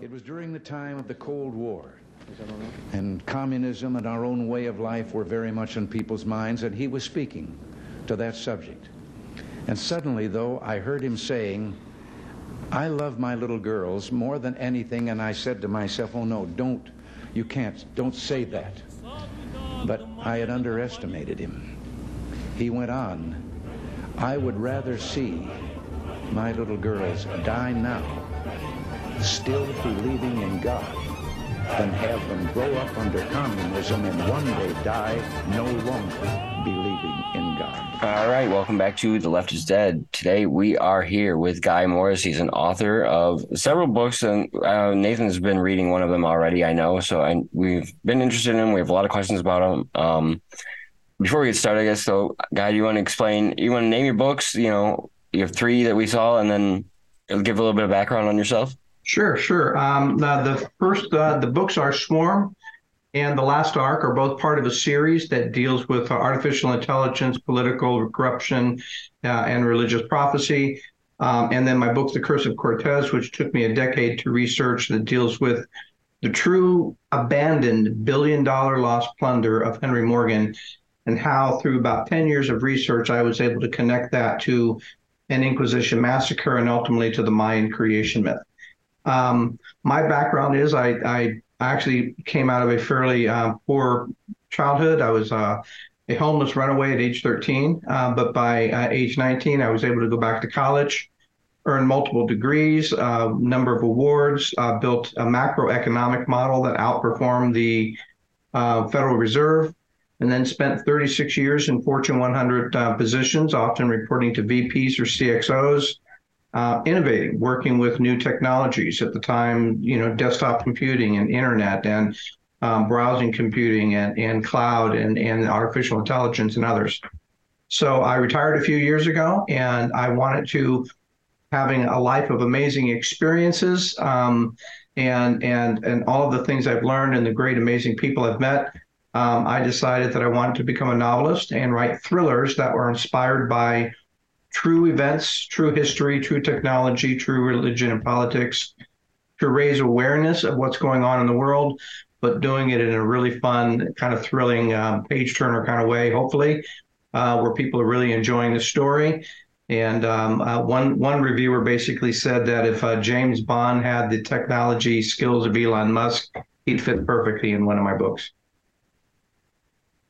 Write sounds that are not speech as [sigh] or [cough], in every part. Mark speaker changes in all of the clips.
Speaker 1: It was during the time of the Cold War, and communism and our own way of life were very much in people's minds, and he was speaking to that subject. And suddenly, though, I heard him saying, I love my little girls more than anything, and I said to myself, oh no, don't, you can't, don't say that. But I had underestimated him. He went on, I would rather see my little girls die now still believing in God than have them grow up under communism and one day die no longer believing in God.
Speaker 2: All right, welcome back to The Left is Dead. Today we are here with Guy Morris. He's an author of several books, and uh, Nathan's been reading one of them already, I know. So I, we've been interested in him. We have a lot of questions about him. Um, before we get started, I guess, so, Guy, do you want to explain, you want to name your books? You know, you have three that we saw, and then give a little bit of background on yourself.
Speaker 3: Sure, sure. Um, the first, uh, the books are Swarm and The Last Ark are both part of a series that deals with uh, artificial intelligence, political corruption, uh, and religious prophecy. Um, and then my book, The Curse of Cortés, which took me a decade to research, that deals with the true abandoned billion dollar lost plunder of Henry Morgan and how, through about 10 years of research, I was able to connect that to an Inquisition massacre and ultimately to the Mayan creation myth. Um, my background is I, I actually came out of a fairly uh, poor childhood. I was uh, a homeless runaway at age 13, uh, but by uh, age 19, I was able to go back to college, earn multiple degrees, a uh, number of awards, uh, built a macroeconomic model that outperformed the Federal Reserve, and then spent 36 years in Fortune 100 positions, often reporting to VPs or CXOs uh, innovating, working with new technologies. At the time, you know, desktop computing and internet and um, browsing computing and, and cloud and, and artificial intelligence and others. So I retired a few years ago and I wanted to having a life of amazing experiences um, and and and all of the things I've learned and the great amazing people I've met. Um, I decided that I wanted to become a novelist and write thrillers that were inspired by true events, true history, true technology, true religion and politics to raise awareness of what's going on in the world, but doing it in a really fun, kind of thrilling um, page turner kind of way, hopefully, uh, where people are really enjoying the story. And um, uh, one one reviewer basically said that if uh, James Bond had the technology skills of Elon Musk, he'd fit perfectly in one of my books.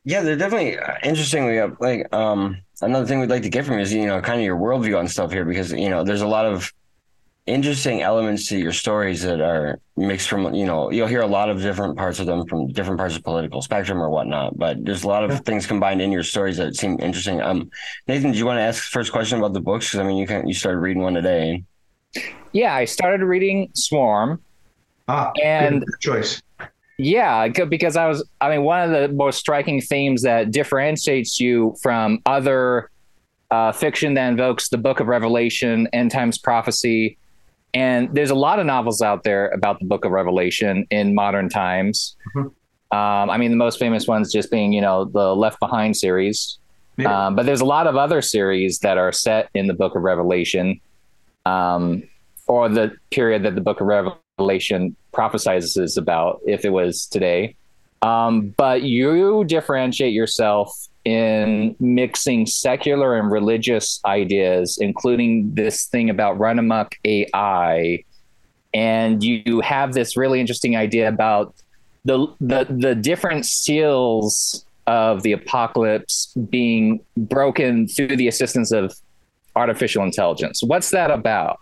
Speaker 2: Yeah, they're definitely uh, interestingly like um another thing we'd like to get from you is you know kind of your worldview on stuff here because you know there's a lot of interesting elements to your stories that are mixed from you know you'll hear a lot of different parts of them from different parts of political spectrum or whatnot but there's a lot of things combined in your stories that seem interesting. Um nathan do you want to ask first question about the books? Because i mean you can you started reading one today.
Speaker 4: Yeah i started reading swarm.
Speaker 3: Ah and choice
Speaker 4: yeah, because I was, I mean, one of the most striking themes that differentiates you from other uh, fiction that invokes the book of Revelation, end times prophecy. And there's a lot of novels out there about the book of Revelation in modern times. Mm-hmm. Um, I mean, the most famous ones just being, you know, the Left Behind series. Yeah. Um, but there's a lot of other series that are set in the book of Revelation um, or the period that the book of Revelation Revelation prophesizes about if it was today. Um, but you differentiate yourself in mixing secular and religious ideas, including this thing about run amok AI. And you have this really interesting idea about the the the different seals of the apocalypse being broken through the assistance of artificial intelligence. What's that about?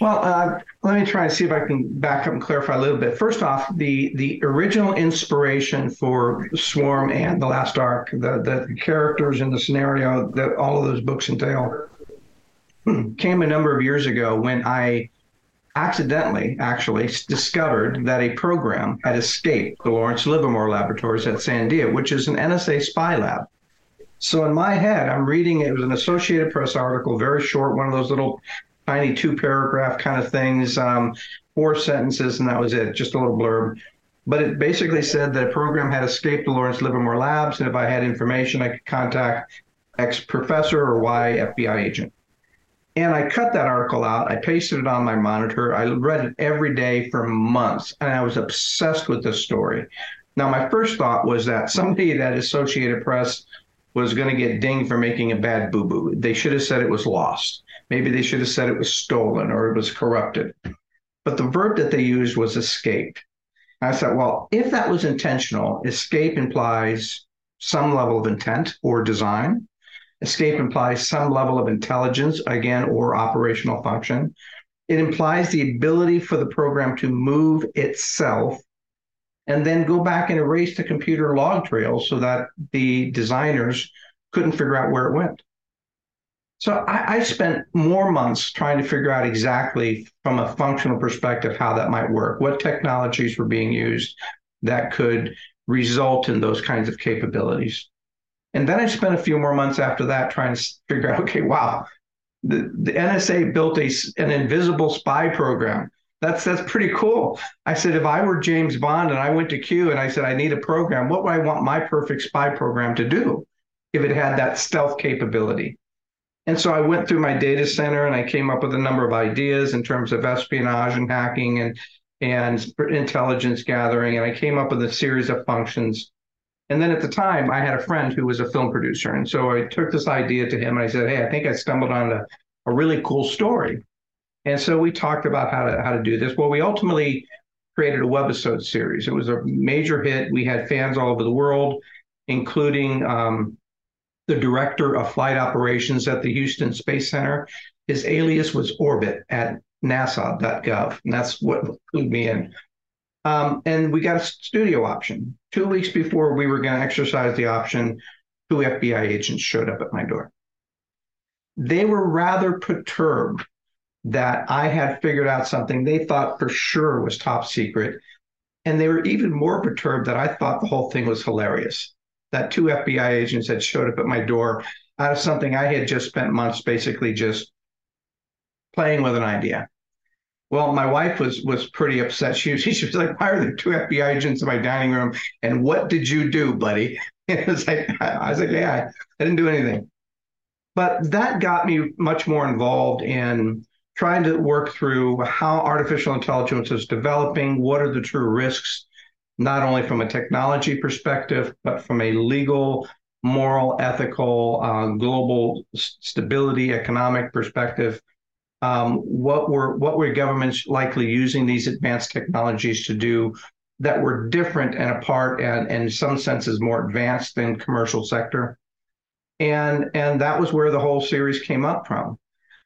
Speaker 3: Well, uh, let me try and see if I can back up and clarify a little bit. First off, the the original inspiration for Swarm and The Last Ark, the the characters and the scenario that all of those books entail, [clears throat] came a number of years ago when I accidentally actually discovered that a program had escaped the Lawrence Livermore Laboratories at Sandia, which is an NSA spy lab. So in my head, I'm reading it was an Associated Press article, very short, one of those little tiny two paragraph kind of things, um, four sentences, and that was it, just a little blurb. But it basically said that a program had escaped the Lawrence Livermore Labs, and if I had information, I could contact X professor or Y FBI agent. And I cut that article out. I pasted it on my monitor. I read it every day for months, and I was obsessed with this story. Now, my first thought was that somebody [laughs] at Associated Press was going to get dinged for making a bad boo boo. They should have said it was lost. Maybe they should have said it was stolen or it was corrupted. But the verb that they used was escape. I said, well, if that was intentional, escape implies some level of intent or design. Escape implies some level of intelligence, again, or operational function. It implies the ability for the program to move itself and then go back and erase the computer log trail so that the designers couldn't figure out where it went. So I, I, spent more months trying to figure out exactly from a functional perspective how that might work, what technologies were being used that could result in those kinds of capabilities. And then I spent a few more months after that trying to figure out, okay, wow, the, the NSA built a, an invisible spy program. That's that's pretty cool. I said, if I were James Bond and I went to Q and I said I need a program, what would I want my perfect spy program to do if it had that stealth capability? And so I went through my data center and I came up with a number of ideas in terms of espionage and hacking and and intelligence gathering. And I came up with a series of functions. And then at the time, I had a friend who was a film producer. And so I took this idea to him and I said, Hey, I think I stumbled on a, a really cool story. And so we talked about how to how to do this. Well, we ultimately created a webisode series. It was a major hit. We had fans all over the world, including um, the director of flight operations at the Houston Space Center. His alias was Orbit at NASA.gov, and that's what clued me in. Um, and we got a studio option. Two weeks before we were going to exercise the option, two FBI agents showed up at my door. They were rather perturbed that I had figured out something they thought for sure was top secret. And they were even more perturbed that I thought the whole thing was hilarious that two FBI agents had showed up at my door out of something I had just spent months basically just playing with an idea. Well, my wife was was pretty upset. She was, [laughs] she was like, "Why are there two FBI agents in my dining room? And what did you do, buddy?" And [laughs] it was like, I was like, "Yeah, I didn't do anything." But that got me much more involved in trying to work through how artificial intelligence is developing. What are the true risks? Not only from a technology perspective, but from a legal, moral, ethical, uh, global stability, economic perspective. Um, what were what were governments likely using these advanced technologies to do that were different and apart and, in some senses more advanced than commercial sector? And and that was where the whole series came up from.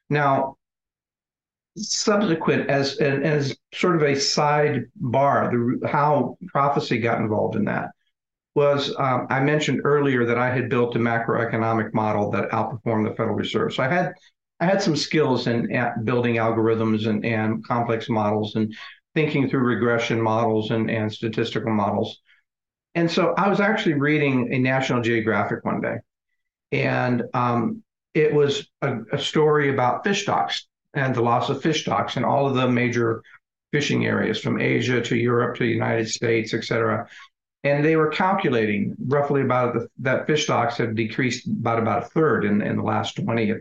Speaker 3: Now, subsequent as as sort of a sidebar, the how prophecy got involved in that was um, I mentioned earlier that I had built a macroeconomic model that outperformed the Federal Reserve. So I had I had some skills in building algorithms and, and complex models and thinking through regression models and, and statistical models. And so I was actually reading a National Geographic one day, and um, it was a, a story about fish stocks and the loss of fish stocks in all of the major fishing areas from Asia to Europe to the United States, et cetera. And they were calculating roughly about the, that fish stocks had decreased about about a third in, in the last 20. At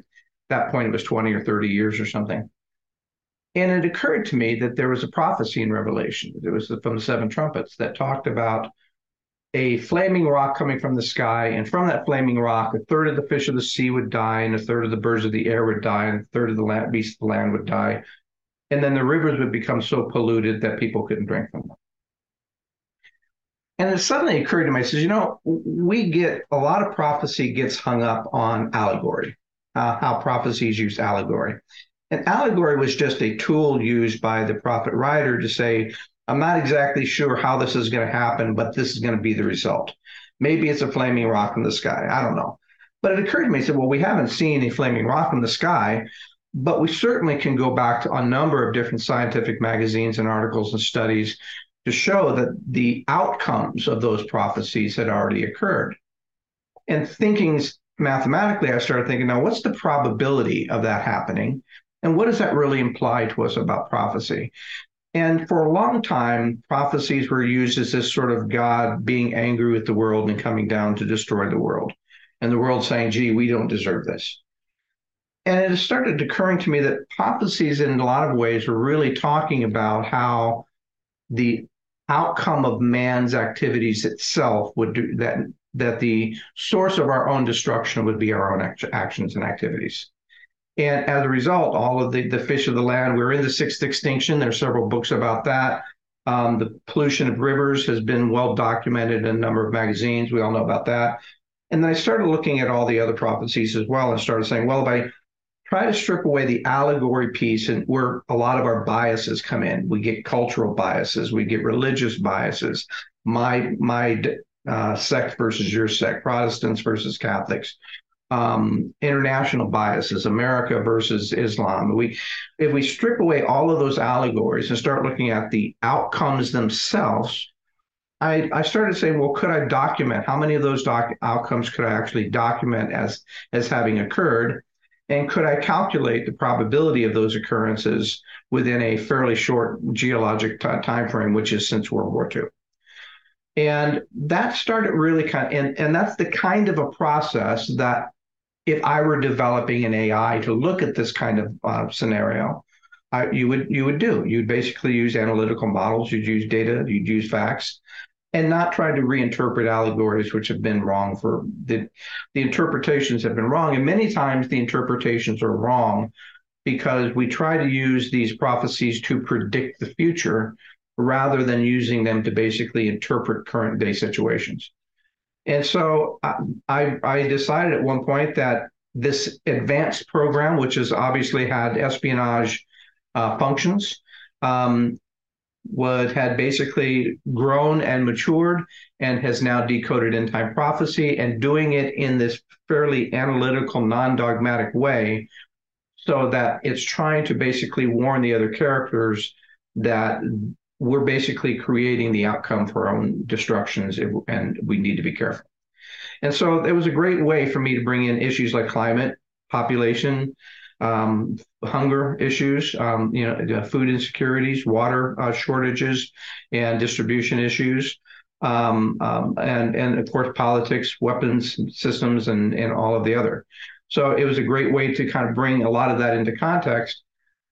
Speaker 3: that point, it was 20 or 30 years or something. And it occurred to me that there was a prophecy in Revelation. It was from the seven trumpets that talked about a flaming rock coming from the sky, and from that flaming rock, a third of the fish of the sea would die, and a third of the birds of the air would die, and a third of the land, beasts of the land would die. And then the rivers would become so polluted that people couldn't drink from them. And it suddenly occurred to me, I says, you know, we get a lot of prophecy gets hung up on allegory, uh, how prophecies use allegory. And allegory was just a tool used by the prophet writer to say, I'm not exactly sure how this is going to happen, but this is going to be the result. Maybe it's a flaming rock in the sky. I don't know. But it occurred to me, I said, well, we haven't seen a flaming rock in the sky, but we certainly can go back to a number of different scientific magazines and articles and studies to show that the outcomes of those prophecies had already occurred. And thinking mathematically, I started thinking, now what's the probability of that happening? And what does that really imply to us about prophecy? And for a long time, prophecies were used as this sort of God being angry with the world and coming down to destroy the world. And the world saying, gee, we don't deserve this. and it started occurring to me that prophecies, in a lot of ways, are really talking about how the outcome of man's activities itself would do that. That the source of our own destruction would be our own act- actions and activities. And as a result, all of the, the fish of the land, we're in the sixth extinction. There are several books about that. Um, the pollution of rivers has been well documented in a number of magazines. We all know about that. And then I started looking at all the other prophecies as well and started saying, well, if I try to strip away the allegory piece and where a lot of our biases come in, we get cultural biases, we get religious biases, my my uh, sect versus your sect, Protestants versus Catholics, um, international biases, America versus Islam. We, if we strip away all of those allegories and start looking at the outcomes themselves, I, I started saying, well, could I document how many of those doc- outcomes could I actually document as as having occurred, and could I calculate the probability of those occurrences within a fairly short geologic t- time frame, which is since World War II. And that started really kind of, and, and that's the kind of a process that if I were developing an AI to look at this kind of uh, scenario, I, you would you would do. You'd basically use analytical models. You'd use data. You'd use facts, and not try to reinterpret allegories which have been wrong for the the interpretations have been wrong, and many times the interpretations are wrong because we try to use these prophecies to predict the future rather than using them to basically interpret current day situations. And so I, I decided at one point that this advanced program, which has obviously had espionage uh, functions, um, would had basically grown and matured and has now decoded end time prophecy and doing it in this fairly analytical, non-dogmatic way, so that it's trying to basically warn the other characters that we're basically creating the outcome for our own destructions, and we need to be careful. And so it was a great way for me to bring in issues like climate, population, um, hunger issues, um, you know, food insecurities, water uh, shortages, and distribution issues, um, um, and and of course politics, weapons systems, and and all of the other. So it was a great way to kind of bring a lot of that into context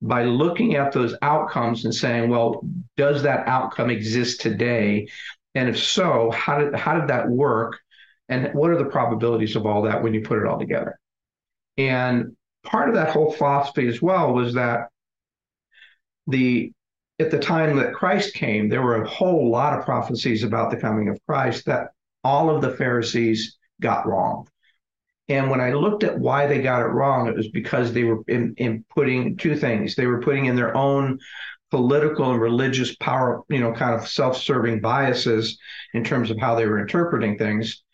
Speaker 3: by looking at those outcomes and saying, well, does that outcome exist today? And if so, how did how did that work? And what are the probabilities of all that when you put it all together? And part of that whole philosophy as well was that the at the time that Christ came, there were a whole lot of prophecies about the coming of Christ that all of the Pharisees got wrong. And when I looked at why they got it wrong, it was because they were in, in putting two things. They were putting in their own political and religious power, you know, kind of self-serving biases in terms of how they were interpreting things.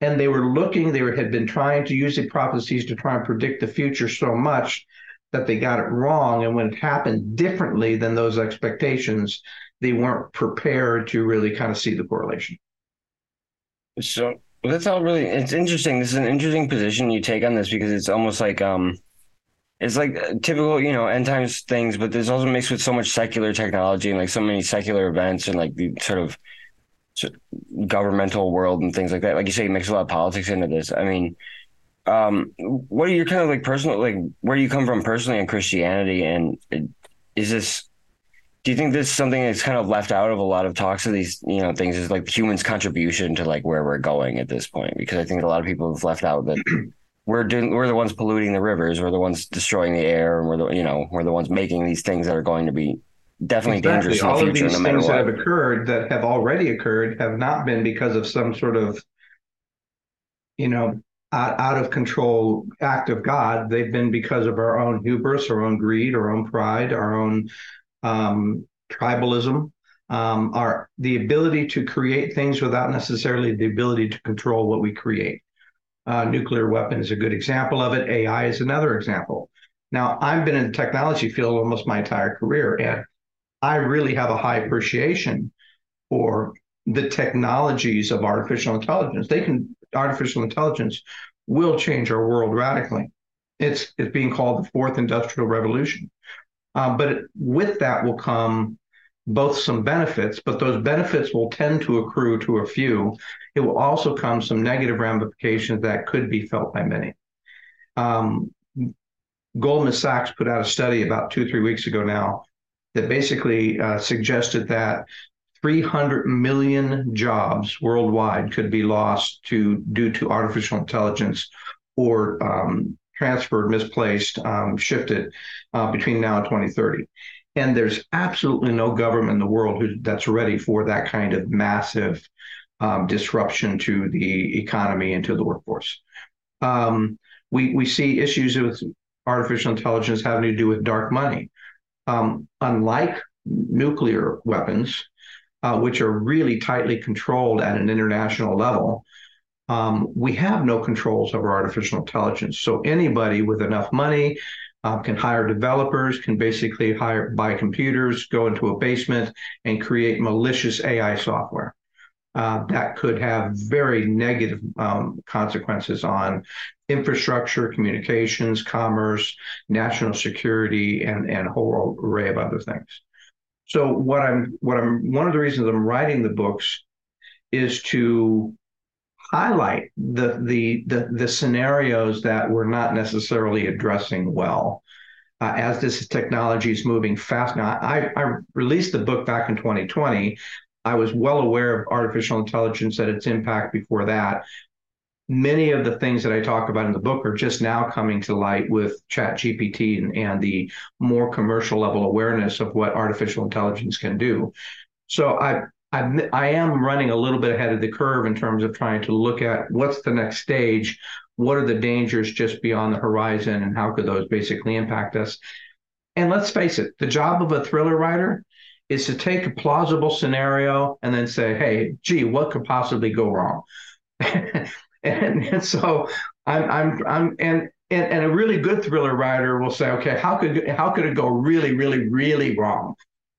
Speaker 3: And they were looking, they were, had been trying to use the prophecies to try and predict the future so much that they got it wrong. And when it happened differently than those expectations, they weren't prepared to really kind of see the correlation.
Speaker 2: So well, that's all really. It's interesting. This is an interesting position you take on this because it's almost like um, it's like typical, you know, end times things, but there's also mixed with so much secular technology and like so many secular events and like the sort of, governmental world and things like that. Like you say, you mix a lot of politics into this. I mean, um, what are your kind of like personal, like where do you come from personally in Christianity, and is this do you think this is something that's kind of left out of a lot of talks of these you know things is like humans contribution to like where we're going at this point because i think a lot of people have left out that [clears throat] we're doing we're the ones polluting the rivers we're the ones destroying the air and we're the you know we're the ones making these things that are going to be definitely
Speaker 3: exactly.
Speaker 2: dangerous in
Speaker 3: all
Speaker 2: the future
Speaker 3: of these
Speaker 2: no
Speaker 3: things
Speaker 2: what.
Speaker 3: that have occurred that have already occurred have not been because of some sort of you know out of control act of god they've been because of our own hubris our own greed our own pride our own um, tribalism, um, are the ability to create things without necessarily the ability to control what we create. Uh, nuclear weapon is a good example of it. AI is another example. Now, I've been in the technology field almost my entire career, and I really have a high appreciation for the technologies of artificial intelligence. They can artificial intelligence will change our world radically. It's it's being called the fourth industrial revolution. Uh, but with that will come both some benefits, but those benefits will tend to accrue to a few. It will also come some negative ramifications that could be felt by many. Um, Goldman Sachs put out a study about two, three weeks ago now that basically uh, suggested that 300 million jobs worldwide could be lost to due to artificial intelligence or um, transferred, misplaced, um, shifted uh, between now and 2030. And there's absolutely no government in the world who, that's ready for that kind of massive um, disruption to the economy and to the workforce. Um, we we see issues with artificial intelligence having to do with dark money. Um, unlike nuclear weapons, uh, which are really tightly controlled at an international level, um, we have no controls over artificial intelligence. So anybody with enough money uh, can hire developers, can basically hire buy computers, go into a basement, and create malicious AI software. Uh, that could have very negative um, consequences on infrastructure, communications, commerce, national security, and and a whole array of other things. So what I'm what I'm one of the reasons I'm writing the books is to highlight the the the, the scenarios that we're not necessarily addressing well. Uh, as this technology is moving fast now, I, I released the book back in 2020 I was well aware of artificial intelligence and its impact before that. Many of the things that I talk about in the book are just now coming to light with Chat GPT and, and the more commercial level awareness of what artificial intelligence can do. So I, I, I am running a little bit ahead of the curve in terms of trying to look at what's the next stage, what are the dangers just beyond the horizon, and how could those basically impact us. And let's face it, the job of a thriller writer is to take a plausible scenario and then say, hey, gee, what could possibly go wrong? [laughs] and, and, so I'm, I'm, I'm, and, and, and a really good thriller writer will say, okay, how could, how could it go really, really, really wrong?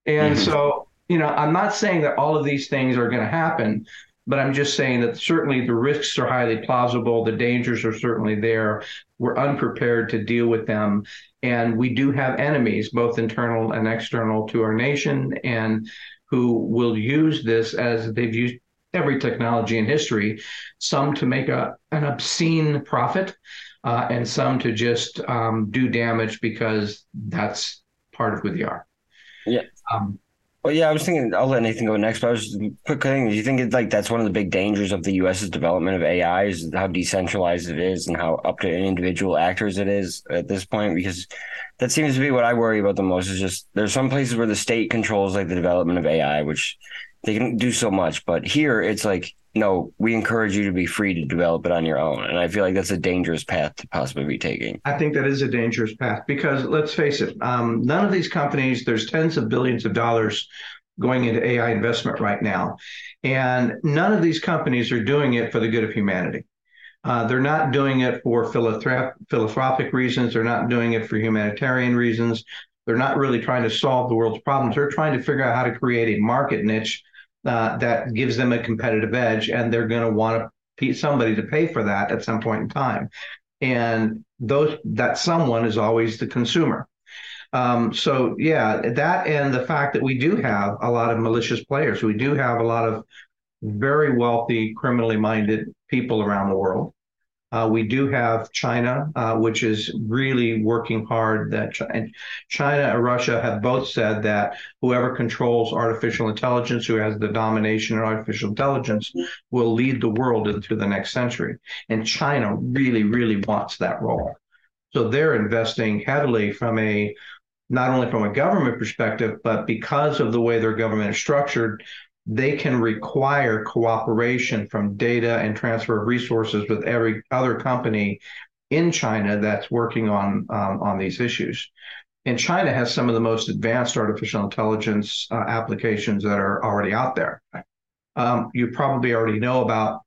Speaker 3: And mm-hmm. so, you know, I'm not saying that all of these things are going to happen, but I'm just saying that certainly the risks are highly plausible. The dangers are certainly there. We're unprepared to deal with them. And we do have enemies, both internal and external to our nation, and who will use this as they've used every technology in history, some to make a, an obscene profit, uh, and some to just um, do damage because that's part of who they are.
Speaker 2: Yeah. Um, well, yeah, I was thinking I'll let Nathan go next, but I was quick thing. Do you think it, like that's one of the big dangers of the U.S.'s development of AI is how decentralized it is and how up to individual actors it is at this point? Because that seems to be what I worry about the most. Is just there's some places where the state controls like the development of AI, which they can do so much, but here it's like no, we encourage you to be free to develop it on your own. And I feel like that's a dangerous path to possibly be taking.
Speaker 3: I think that is a dangerous path because let's face it, um, none of these companies, there's tens of billions of dollars going into AI investment right now. And none of these companies are doing it for the good of humanity. Uh, they're not doing it for philanthropic reasons. They're not doing it for humanitarian reasons. They're not really trying to solve the world's problems. They're trying to figure out how to create a market niche uh, that gives them a competitive edge, and they're going to want to somebody to pay for that at some point in time. And those that someone is always the consumer. Um, so yeah, that and the fact that we do have a lot of malicious players. We do have a lot of very wealthy, criminally minded people around the world. Uh, we do have China, uh, which is really working hard. That China and Russia have both said that whoever controls artificial intelligence, who has the domination in artificial intelligence, will lead the world into the next century. And China really, really wants that role. So they're investing heavily from a not only from a government perspective, but because of the way their government is structured, they can require cooperation from data and transfer of resources with every other company in China that's working on um, on these issues. And China has some of the most advanced artificial intelligence uh, applications that are already out there. Um, you probably already know about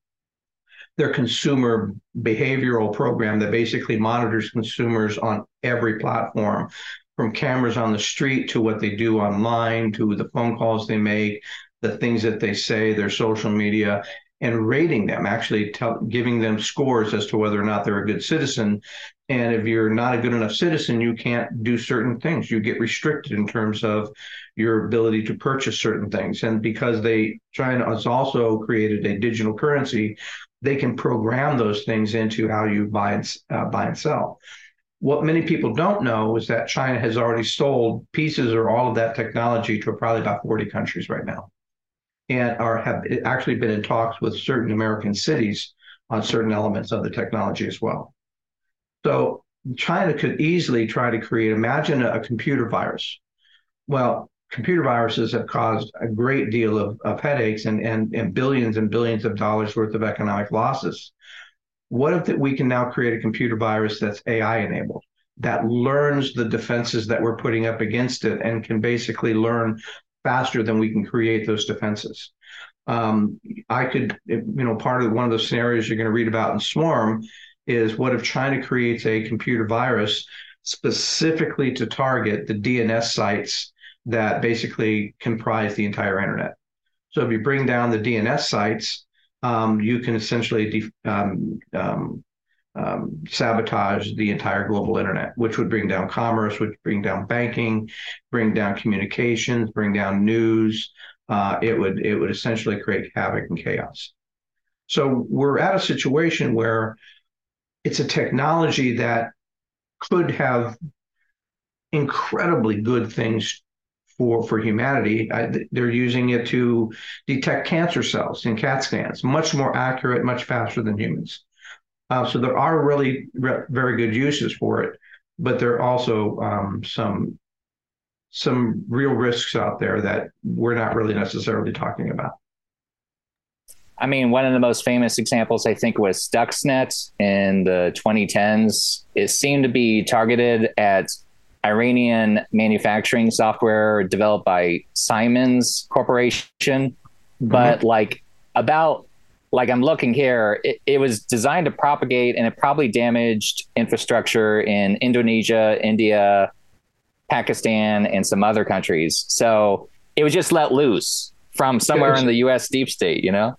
Speaker 3: their consumer behavioral program that basically monitors consumers on every platform from cameras on the street to what they do online to the phone calls they make the things that they say, their social media, and rating them, actually tell, giving them scores as to whether or not they're a good citizen. And if you're not a good enough citizen, you can't do certain things. You get restricted in terms of your ability to purchase certain things. And because they China has also created a digital currency, they can program those things into how you buy and uh, buy and sell. What many people don't know is that China has already sold pieces or all of that technology to probably about 40 countries right now, and are have actually been in talks with certain American cities on certain elements of the technology as well. So China could easily try to create, imagine a, a computer virus. Well, computer viruses have caused a great deal of, of headaches and, and, and billions and billions of dollars worth of economic losses. What if that we can now create a computer virus that's AI enabled? that learns the defenses that we're putting up against it and can basically learn faster than we can create those defenses. Um, I could, you know, part of one of the scenarios you're going to read about in Swarm is what if China creates a computer virus specifically to target the DNS sites that basically comprise the entire internet. So if you bring down the DNS sites, um, you can essentially def- um, um, um, sabotage the entire global internet, which would bring down commerce, would bring down banking, bring down communications, bring down news. Uh, it would it would essentially create havoc and chaos. So we're at a situation where it's a technology that could have incredibly good things for for humanity. I, they're using it to detect cancer cells in CAT scans, much more accurate, much faster than humans. Uh, so there are really re- very good uses for it, but there are also um, some some real risks out there that we're not really necessarily talking about.
Speaker 4: I mean, one of the most famous examples I think was Stuxnet in the 2010s. It seemed to be targeted at Iranian manufacturing software developed by Siemens Corporation. Mm-hmm. But like about like I'm looking here, it, it, was designed to propagate and it probably damaged infrastructure in Indonesia, India, Pakistan, and some other countries. So it was just let loose from somewhere in the US deep state, you know?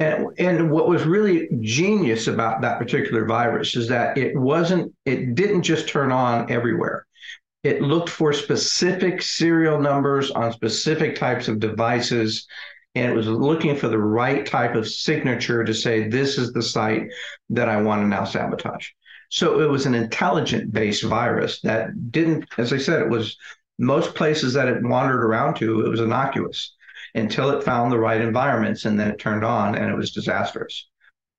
Speaker 3: And, and what was really genius about that particular virus is that it wasn't, it didn't just turn on everywhere. It looked for specific serial numbers on specific types of devices, and it was looking for the right type of signature to say, this is the site that I want to now sabotage. So it was an intelligent based virus that didn't, as I said, it was most places that it wandered around to, it was innocuous until it found the right environments and then it turned on and it was disastrous.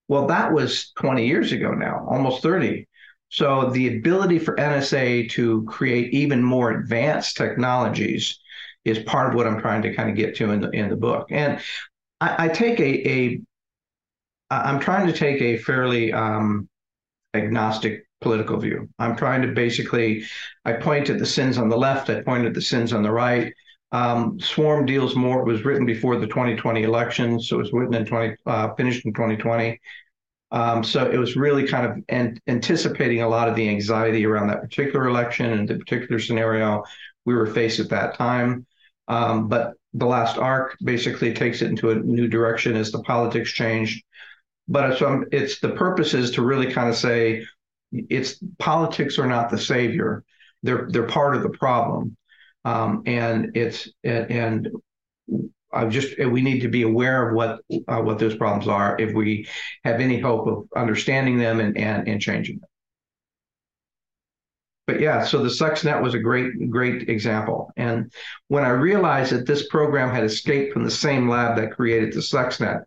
Speaker 3: Well, that was 20 years ago now, almost 30. So the ability for NSA to create even more advanced technologies is part of what I'm trying to kind of get to in the in the book. And I, I take a a I'm trying to take a fairly um, agnostic political view. I'm trying to basically I point at the sins on the left, I point at the sins on the right. Um, Swarm deals more. It was written before the 2020 election, so it was written in 20, uh, finished in 2020. Um, so it was really kind of an- anticipating a lot of the anxiety around that particular election and the particular scenario we were faced at that time. Um, but the last Ark basically takes it into a new direction as the politics changed. But it's, um, it's the purpose is to really kind of say it's politics are not the savior; they're they're part of the problem. Um, and it's and I just we need to be aware of what uh, what those problems are if we have any hope of understanding them and and, and changing them. But yeah, so the Stuxnet was a great great example. And when I realized that this program had escaped from the same lab that created the Stuxnet,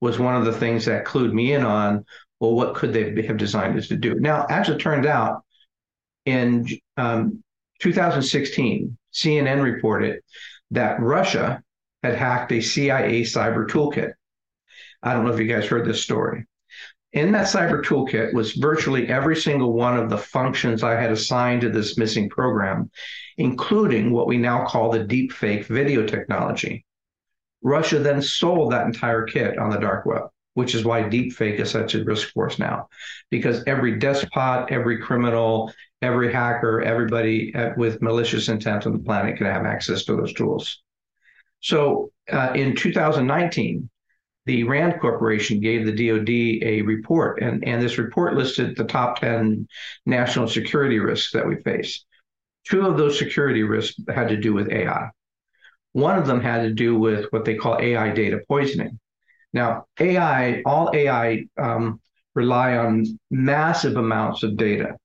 Speaker 3: was one of the things that clued me in on well, what could they have designed this to do? Now, as it turned out, in um, 2016, CNN reported that Russia had hacked a CIA cyber toolkit. I don't know if you guys heard this story. In that cyber toolkit was virtually every single one of the functions I had assigned to this missing program, including what we now call the deepfake video technology. Russia then sold that entire kit on the dark web, which is why deepfake is such a risk for us now, because every despot, every criminal, every hacker, everybody with malicious intent on the planet can have access to those tools. So uh, in 2019, the RAND Corporation gave the DoD a report, and, and this report listed the top 10 national security risks that we face. Two of those security risks had to do with AI. One of them had to do with what they call AI data poisoning. Now, AI, all AI um, rely on massive amounts of data.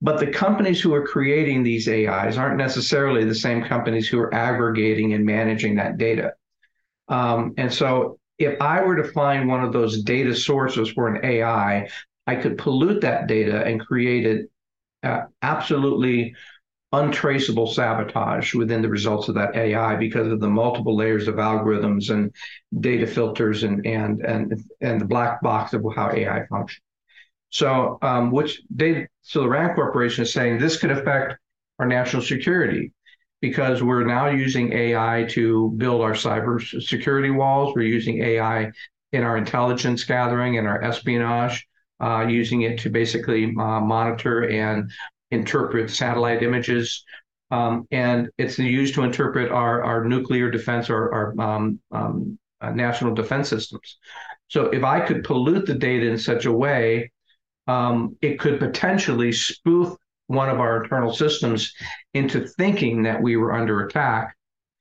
Speaker 3: But the companies who are creating these AIs aren't necessarily the same companies who are aggregating and managing that data. Um, and so if I were to find one of those data sources for an AI, I could pollute that data and create it uh, absolutely untraceable sabotage within the results of that AI because of the multiple layers of algorithms and data filters and and and and the black box of how AI functions. So, um, which they so the Rand Corporation is saying this could affect our national security because we're now using AI to build our cyber security walls. We're using AI in our intelligence gathering and our espionage, uh, using it to basically uh, monitor and interpret satellite images. Um, and it's used to interpret our, our nuclear defense or our um, um, uh, national defense systems. So if I could pollute the data in such a way, um, it could potentially spoof one of our internal systems into thinking that we were under attack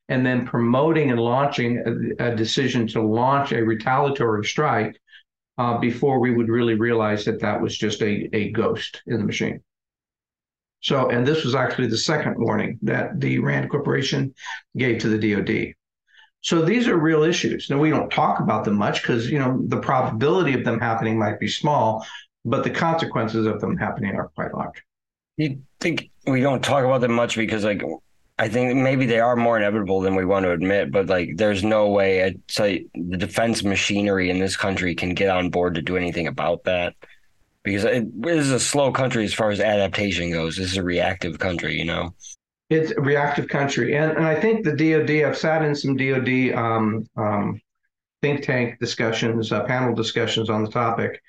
Speaker 3: and then promoting and launching a, a decision to launch a retaliatory strike uh, before we would really realize that that was just a, a ghost in the machine. So, and this was actually the second warning that the Rand Corporation gave to the DoD. So these are real issues. Now we don't talk about them much because you know the probability of them happening might be small, but the consequences of them happening are quite large.
Speaker 2: You think we don't talk about them much because like I think maybe they are more inevitable than we want to admit, but like there's no way I'd say the defense machinery in this country can get on board to do anything about that because it, a slow country as far as adaptation goes. This is a reactive country, you know.
Speaker 3: It's a reactive country, and and I think the DoD. I've sat in some DoD um, um, think tank discussions, uh, panel discussions on the topic,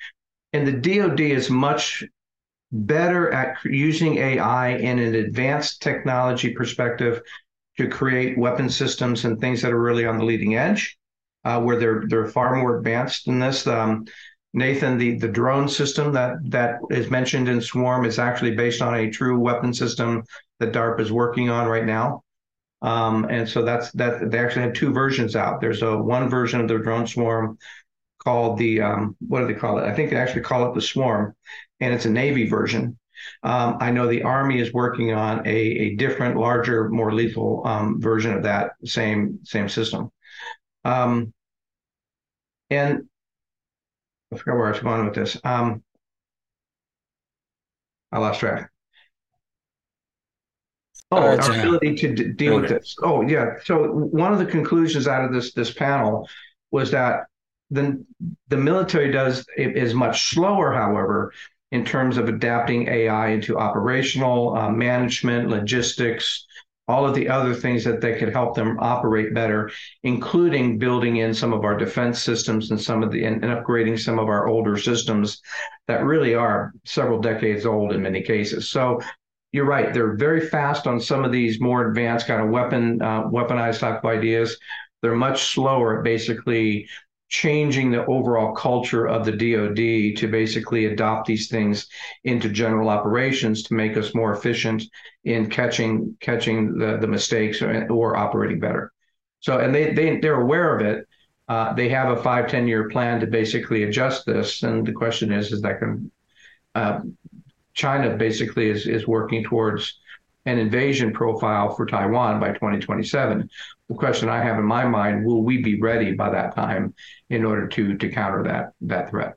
Speaker 3: and the DoD is much better at using AI in an advanced technology perspective to create weapon systems and things that are really on the leading edge, uh, where they're they're far more advanced in this. Um, Nathan, the, the drone system that that is mentioned in Swarm is actually based on a true weapon system that DARPA is working on right now. Um, and so that's that they actually have two versions out. There's a one version of the drone swarm called the um, what do they call it? I think they actually call it the swarm, and it's a Navy version. Um, I know the Army is working on a, a different, larger, more lethal um, version of that same same system. Um, and I forgot where I was going with this. Um, I lost track. Oh, uh, our ability to d- deal okay. with this. Oh, yeah. So one of the conclusions out of this this panel was that the the military does is much slower, however, in terms of adapting AI into operational uh, management, logistics, all of the other things that they could help them operate better, including building in some of our defense systems and some of the and, and, upgrading some of our older systems that really are several decades old in many cases. So you're right; they're very fast on some of these more advanced kind of weapon uh, weaponized type of ideas. They're much slower basically changing the overall culture of the DoD to basically adopt these things into general operations to make us more efficient in catching catching the, the mistakes or, or operating better. So, and they they they're aware of it. Uh, they have a five ten year plan to basically adjust this. And the question is, is that can uh, China basically is is working towards an invasion profile for Taiwan by 2027. The question I have in my mind: Will we be ready by that time in order to to counter that that threat?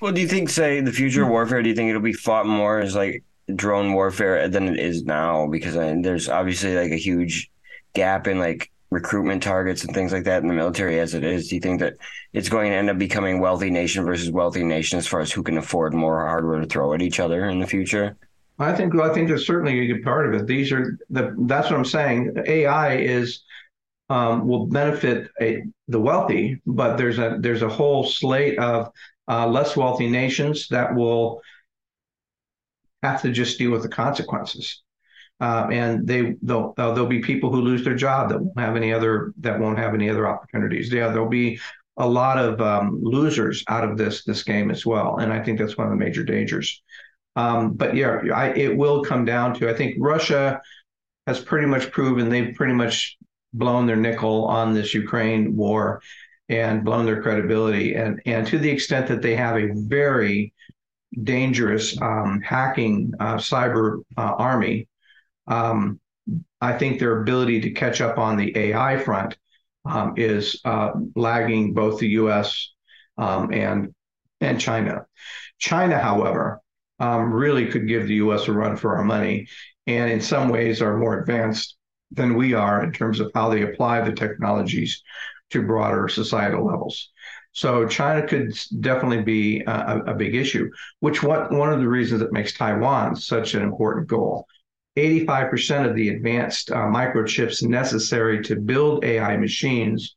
Speaker 2: Well, do you think, say, the future of warfare? Do you think it'll be fought more as like drone warfare than it is now? Because I mean, there's obviously like a huge gap in like recruitment targets and things like that in the military as it is. Do you think that it's going to end up becoming wealthy nation versus wealthy nation as far as who can afford more hardware to throw at each other in the future?
Speaker 3: I think well, I think that's certainly a good part of it. These are the that's what I'm saying. AI is um, will benefit a, the wealthy, but there's a there's a whole slate of uh, less wealthy nations that will have to just deal with the consequences. Uh, and they they'll, uh, there'll be people who lose their job that won't have any other that won't have any other opportunities. Yeah, there'll be a lot of um, losers out of this this game as well, and I think that's one of the major dangers. Um, but yeah, I, it will come down to I think Russia has pretty much proven they've pretty much blown their nickel on this Ukraine war and blown their credibility. And and to the extent that they have a very dangerous um, hacking uh, cyber uh, army. Um, I think their ability to catch up on the AI front um, is uh, lagging both the U.S. Um, and and China. China, however, um, really could give the U.S. a run for our money, and in some ways are more advanced than we are in terms of how they apply the technologies to broader societal levels. So China could definitely be a, a big issue, which what one of the reasons that makes Taiwan such an important goal. 85% of the advanced uh, microchips necessary to build AI machines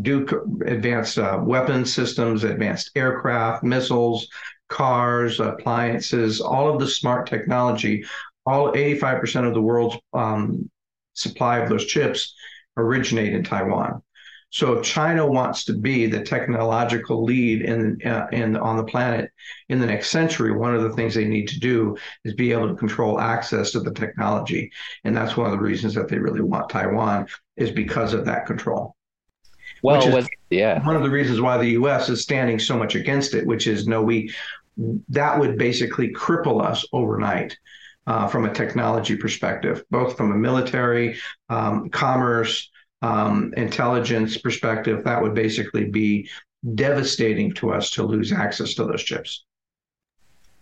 Speaker 3: do advanced uh, weapon systems, advanced aircraft, missiles, cars, appliances, all of the smart technology, all 85% of the world's um, supply of those chips originate in Taiwan. So if China wants to be the technological lead in, uh, in on the planet in the next century, one of the things they need to do is be able to control access to the technology, and that's one of the reasons that they really want Taiwan is because of that control.
Speaker 4: Well, with, yeah,
Speaker 3: one of the reasons why the U.S. is standing so much against it, which is no, we that would basically cripple us overnight. Uh, from a technology perspective, both from a military, um, commerce, um, intelligence perspective, that would basically be devastating to us to lose access to those chips.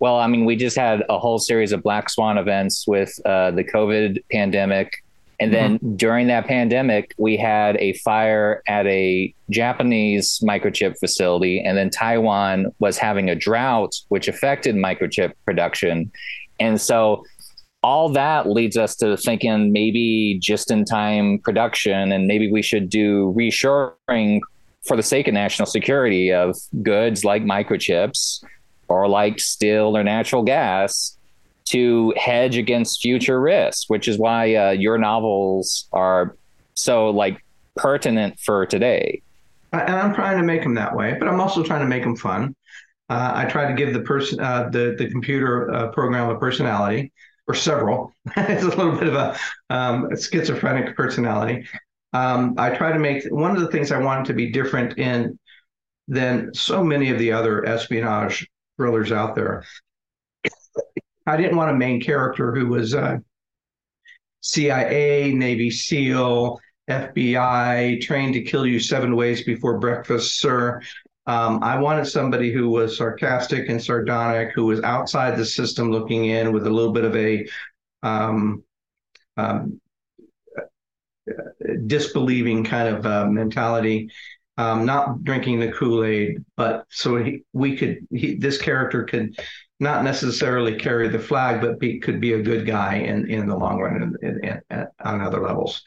Speaker 4: Well, I mean, we just had a whole series of black swan events with uh, the COVID pandemic. And then mm-hmm. during that pandemic, we had a fire at a Japanese microchip facility. And then Taiwan was having a drought, which affected microchip production. And so all that leads us to thinking maybe just in time production and maybe we should do reshoring for the sake of national security of goods like microchips or like steel or natural gas to hedge against future risks, which is why uh, your novels are so like pertinent for today.
Speaker 3: And I'm trying to make them that way, but I'm also trying to make them fun. Uh, I try to give the person, uh, the the computer uh, program a personality or several. [laughs] it's a little bit of a, um, a schizophrenic personality. Um, I try to make one of the things I wanted to be different in than so many of the other espionage thrillers out there. I didn't want a main character who was uh, CIA, Navy SEAL, FBI, trained to kill you seven ways before breakfast, sir. Um, I wanted somebody who was sarcastic and sardonic, who was outside the system looking in with a little bit of a um, um, disbelieving kind of uh, mentality, um, not drinking the Kool Aid, but so he, we could, he, this character could not necessarily carry the flag, but be, could be a good guy in, in the long run in, on other levels.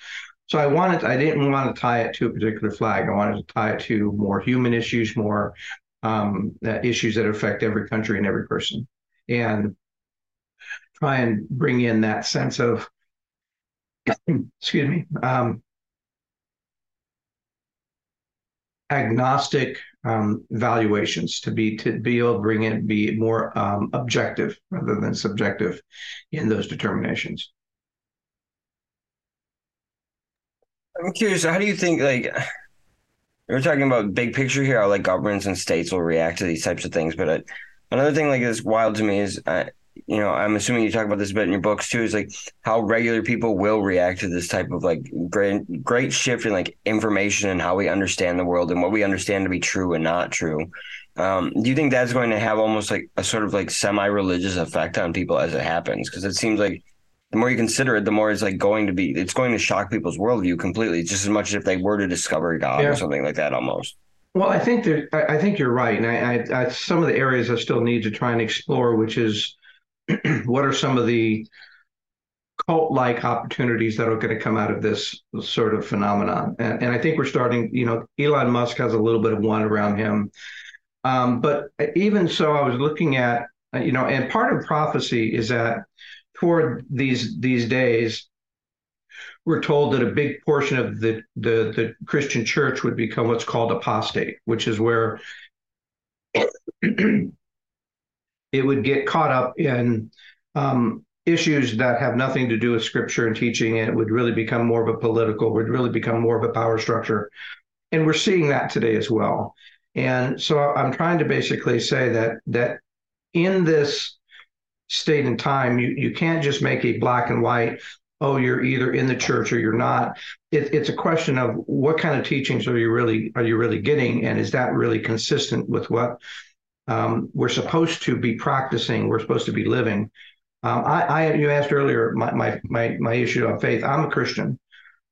Speaker 3: So I wanted, I didn't want to tie it to a particular flag. I wanted to tie it to more human issues, more um, uh, issues that affect every country and every person, and try and bring in that sense of, [clears throat] excuse me, um, agnostic um, valuations to be to be able to bring in be more um, objective rather than subjective in those determinations.
Speaker 2: I'm curious. How do you think like we're talking about big picture here? How like governments and states will react to these types of things. But uh, another thing like that's wild to me is, uh, you know, I'm assuming you talk about this a bit in your books too. Is like how regular people will react to this type of like great great shift in like information and how we understand the world and what we understand to be true and not true. Um, do you think that's going to have almost like a sort of like semi religious effect on people as it happens? Because it seems like the more you consider it, the more it's like going to be, it's going to shock people's worldview completely, just as much as if they were to discover God yeah. or something like that almost.
Speaker 3: Well, I think that I think you're right, and I, I, I, some of the areas I still need to try and explore, which is [clears throat] what are some of the cult-like opportunities that are going to come out of this sort of phenomenon, and, and I think we're starting. You know, Elon Musk has a little bit of one around him, um, but even so, I was looking at you know, and part of prophecy is that toward these these days, we're told that a big portion of the, the, the Christian church would become what's called apostate, which is where it would get caught up in um, issues that have nothing to do with scripture and teaching, and it would really become more of a political, would really become more of a power structure. And we're seeing that today as well. And so I'm trying to basically say that that in this state and time, you, you can't just make a black and white, oh, you're either in the church or you're not. It, it's a question of what kind of teachings are you really are you really getting, and is that really consistent with what um, we're supposed to be practicing, we're supposed to be living. Um, I, I, you asked earlier my, my my my issue of faith. I'm a Christian,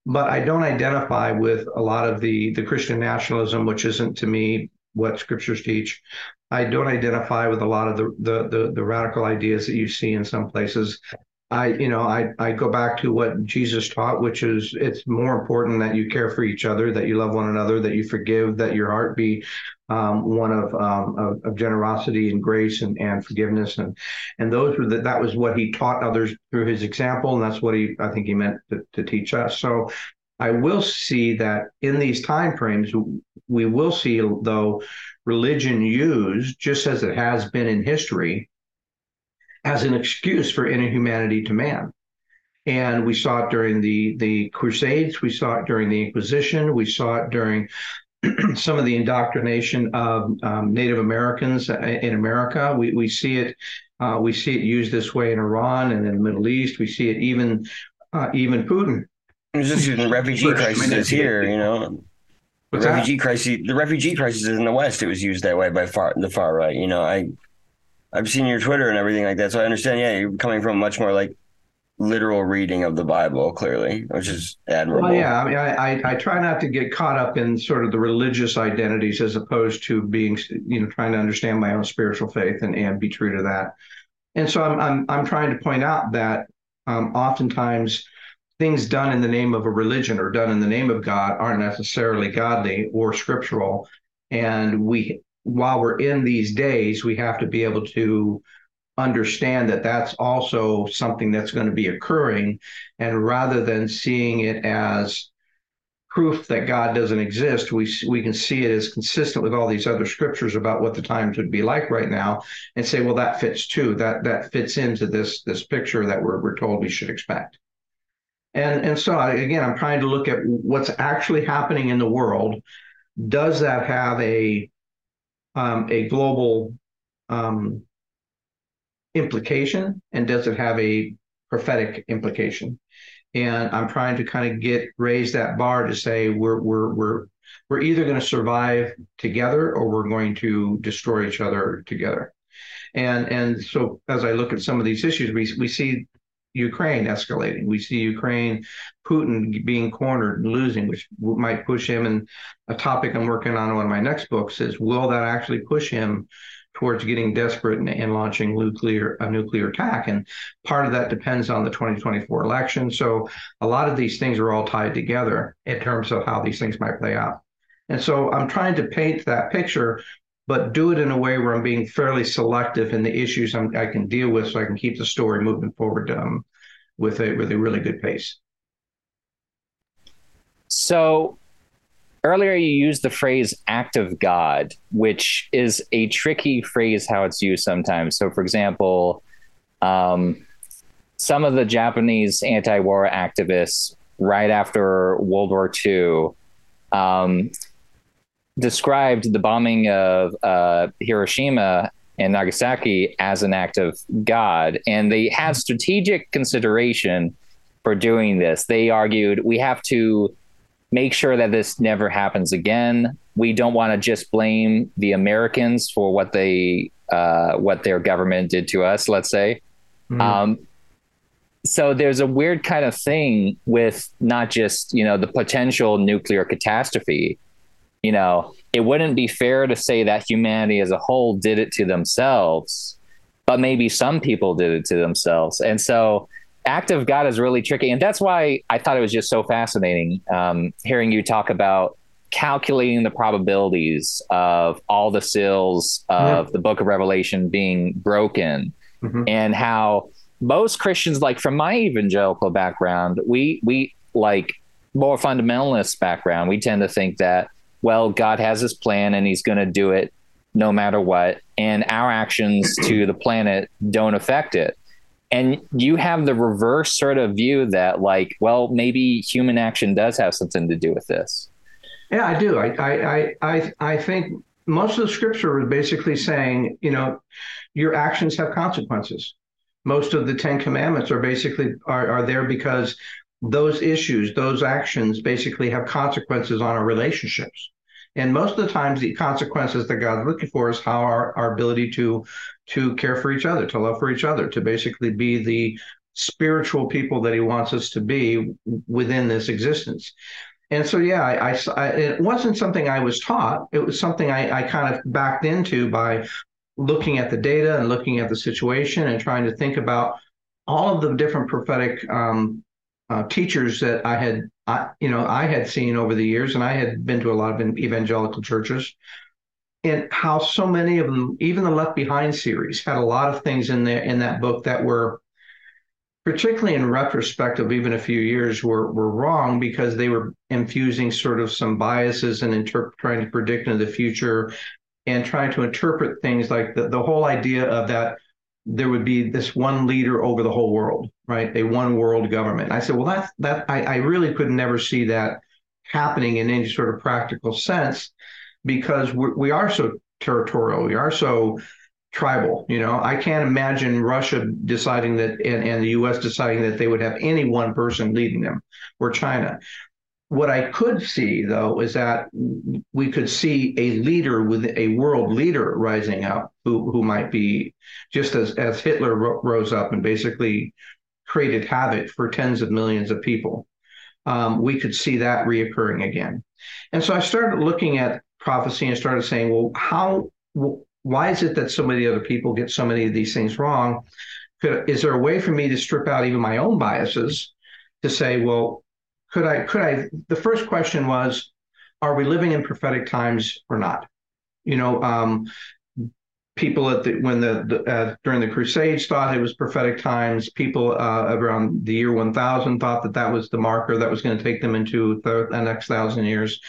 Speaker 3: but I don't identify with a lot of the the Christian nationalism, which isn't to me what scriptures teach. I don't identify with a lot of the, the the the, radical ideas that you see in some places. I, you know, I, I go back to what Jesus taught, which is it's more important that you care for each other, that you love one another, that you forgive, that your heart be um, one of, um, of, of generosity and grace and, and forgiveness, and and those were that that was what he taught others through his example, and that's what he I think he meant to, to teach us. So I will see that in these time frames, we will see, though, religion used, just as it has been in history, as an excuse for inhumanity to man. And we saw it during the, the Crusades, we saw it during the Inquisition, we saw it during [clears throat] some of the indoctrination of um, Native Americans in America. We, we see it. Uh, we see it used this way in Iran and in the Middle East. We see it even uh, even Putin
Speaker 2: it's just the refugee crisis here, you know. The What's refugee that? crisis, the refugee crisis in the West, it was used that way by far the far right. You know, I, I've seen your Twitter and everything like that, so I understand. Yeah, you're coming from much more like literal reading of the Bible, clearly, which is admirable.
Speaker 3: Well, yeah, I mean, I, I, I try not to get caught up in sort of the religious identities as opposed to being, you know, trying to understand my own spiritual faith and and be true to that. And so I'm I'm I'm trying to point out that um, oftentimes things done in the name of a religion or done in the name of God aren't necessarily godly or scriptural. And we, while we're in these days, we have to be able to understand that that's also something that's going to be occurring. And rather than seeing it as proof that God doesn't exist, we we can see it as consistent with all these other scriptures about what the times would be like right now, and say, well, that fits too. That that fits into this this picture that we're we're told we should expect. And, and so I, again, I'm trying to look at what's actually happening in the world. Does that have a um, a global um, implication, and does it have a prophetic implication? And I'm trying to kind of get raise that bar to say we're we're we're we're either going to survive together or we're going to destroy each other together. And and so as I look at some of these issues, we we see Ukraine escalating. We see Ukraine, Putin being cornered and losing, which might push him. And a topic I'm working on in one of my next books is will that actually push him towards getting desperate and, and launching nuclear a nuclear attack? And part of that depends on the 2024 election. So a lot of these things are all tied together in terms of how these things might play out. And so I'm trying to paint that picture but do it in a way where I'm being fairly selective in the issues I'm, i can deal with, so I can keep the story moving forward um, with a with a really good pace.
Speaker 4: So earlier you used the phrase act of God, which is a tricky phrase how it's used sometimes. So, for example, um, some of the Japanese anti-war activists right after World War II um, described the bombing of uh, Hiroshima and Nagasaki as an act of God, and they had strategic consideration for doing this. They argued we have to make sure that this never happens again. We don't want to just blame the Americans for what they uh, what their government did to us. Let's say. Mm. Um, so there's a weird kind of thing with not just you know the potential nuclear catastrophe you know, it wouldn't be fair to say that humanity as a whole did it to themselves, but maybe some people did it to themselves. And so act of God is really tricky. And that's why I thought it was just so fascinating um, hearing you talk about calculating the probabilities of all the seals of yeah. the book of Revelation being broken mm-hmm. and how most Christians, like from my evangelical background, we, we like more fundamentalist background, we tend to think that well, God has his plan and he's going to do it no matter what. And our actions to the planet don't affect it. And you have the reverse sort of view that, like, well, maybe human action does have something to do with this.
Speaker 3: Yeah, I do. I, I, I, I think most of the scripture was basically saying, you know, your actions have consequences. Most of the Ten Commandments are basically are, are there because those issues, those actions basically have consequences on our relationships. And most of the times, the consequences that God's looking for is how our, our ability to to care for each other, to love for each other, to basically be the spiritual people that He wants us to be within this existence. And so, yeah, I, I, it wasn't something I was taught. It was something I, I kind of backed into by looking at the data and looking at the situation and trying to think about all of the different prophetic um, uh, teachers that I had, I, you know, I had seen over the years, and I had been to a lot of evangelical churches, and how so many of them, even the Left Behind series, had a lot of things in there in that book that were, particularly in retrospective, even a few years, were were wrong because they were infusing sort of some biases and interp- trying to predict into the future, and trying to interpret things like the the whole idea of that there would be this one leader over the whole world, right? A one world government. And I said, well, that's that I, I really could never see that happening in any sort of practical sense because we're, we are so territorial, we are so tribal. You know, I can't imagine Russia deciding that and, and the U.S. deciding that they would have any one person leading them, or China. What I could see, though, is that we could see a leader with a world leader rising up who, who might be just as, as Hitler ro- rose up and basically created havoc for tens of millions of people. Um, we could see that reoccurring again. And so I started looking at prophecy and started saying, well, how, why is it that so many other people get so many of these things wrong? Could, is there a way for me to strip out even my own biases to say, well, could I could I the first question was are we living in prophetic times or not you know um, people at the when the, the uh, during the crusades thought it was prophetic times people uh, around the year 1000 thought that that was the marker that was going to take them into the, the next thousand years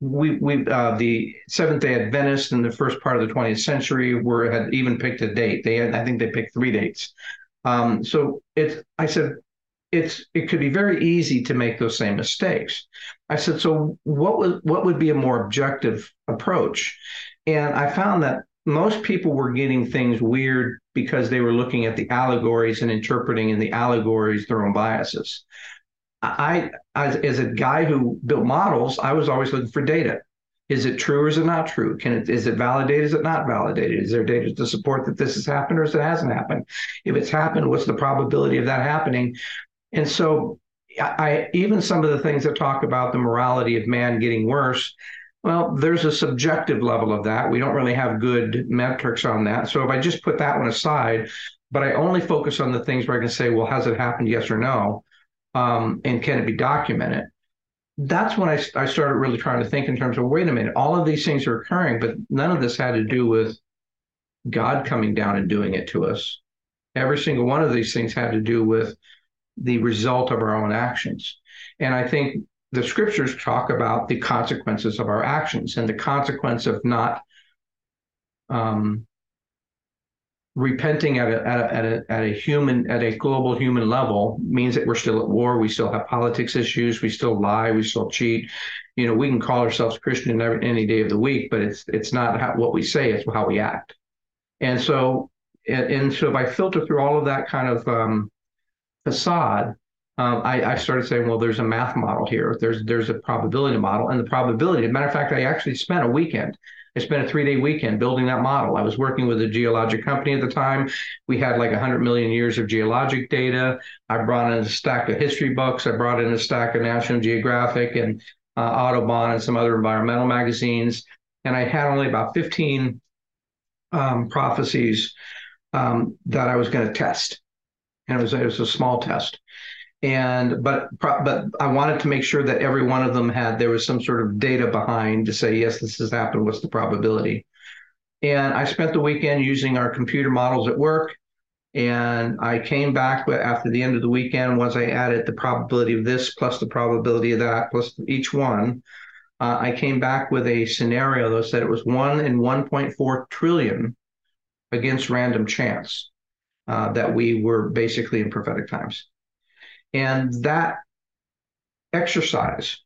Speaker 3: we we uh, the Seventh Day Adventists in the first part of the 20th century were had even picked a date. They had, I think they picked three dates. Um, so it's I said it's it could be very easy to make those same mistakes. I said, so what would what would be a more objective approach? And I found that most people were getting things weird because they were looking at the allegories and interpreting in the allegories their own biases. I, as, as a guy who built models, I was always looking for data. Is it true or is it not true? Can it is it validated? Is it not validated? Is there data to support that this has happened or if it hasn't happened? If it's happened, what's the probability of that happening? And so I even some of the things that talk about the morality of man getting worse, well, there's a subjective level of that. We don't really have good metrics on that. So if I just put that one aside, but I only focus on the things where I can say, well, has it happened? Yes or no? Um, and can it be documented? That's when I, I started really trying to think in terms of wait a minute, all of these things are occurring, but none of this had to do with God coming down and doing it to us. Every single one of these things had to do with the result of our own actions. And I think the scriptures talk about the consequences of our actions and the consequence of not um, repenting at a, at a, at a at a human at a global human level means that we're still at war. We still have politics issues. We still lie. We still cheat. You know, we can call ourselves Christian every, any day of the week, but it's it's not how, what we say; it's how we act. And so, and, and so, if I filter through all of that kind of um, facade, um, I, I, started saying, well, there's a math model here. There's there's a probability model, and the probability. As a matter of fact, I actually spent a weekend. I spent a three day weekend building that model. I was working with a geologic company at the time. We had like 100 million years of geologic data. I brought in a stack of history books. I brought in a stack of National Geographic and uh, Audubon and some other environmental magazines. And I had only about 15 um, prophecies um, that I was going to test and it was it was a small test. And but but I wanted to make sure that every one of them had there was some sort of data behind to say yes this has happened what's the probability? And I spent the weekend using our computer models at work. And I came back after the end of the weekend once I added the probability of this plus the probability of that plus each one uh, I came back with a scenario that said it was one in 1.4 trillion against random chance uh, that we were basically in prophetic times. And that exercise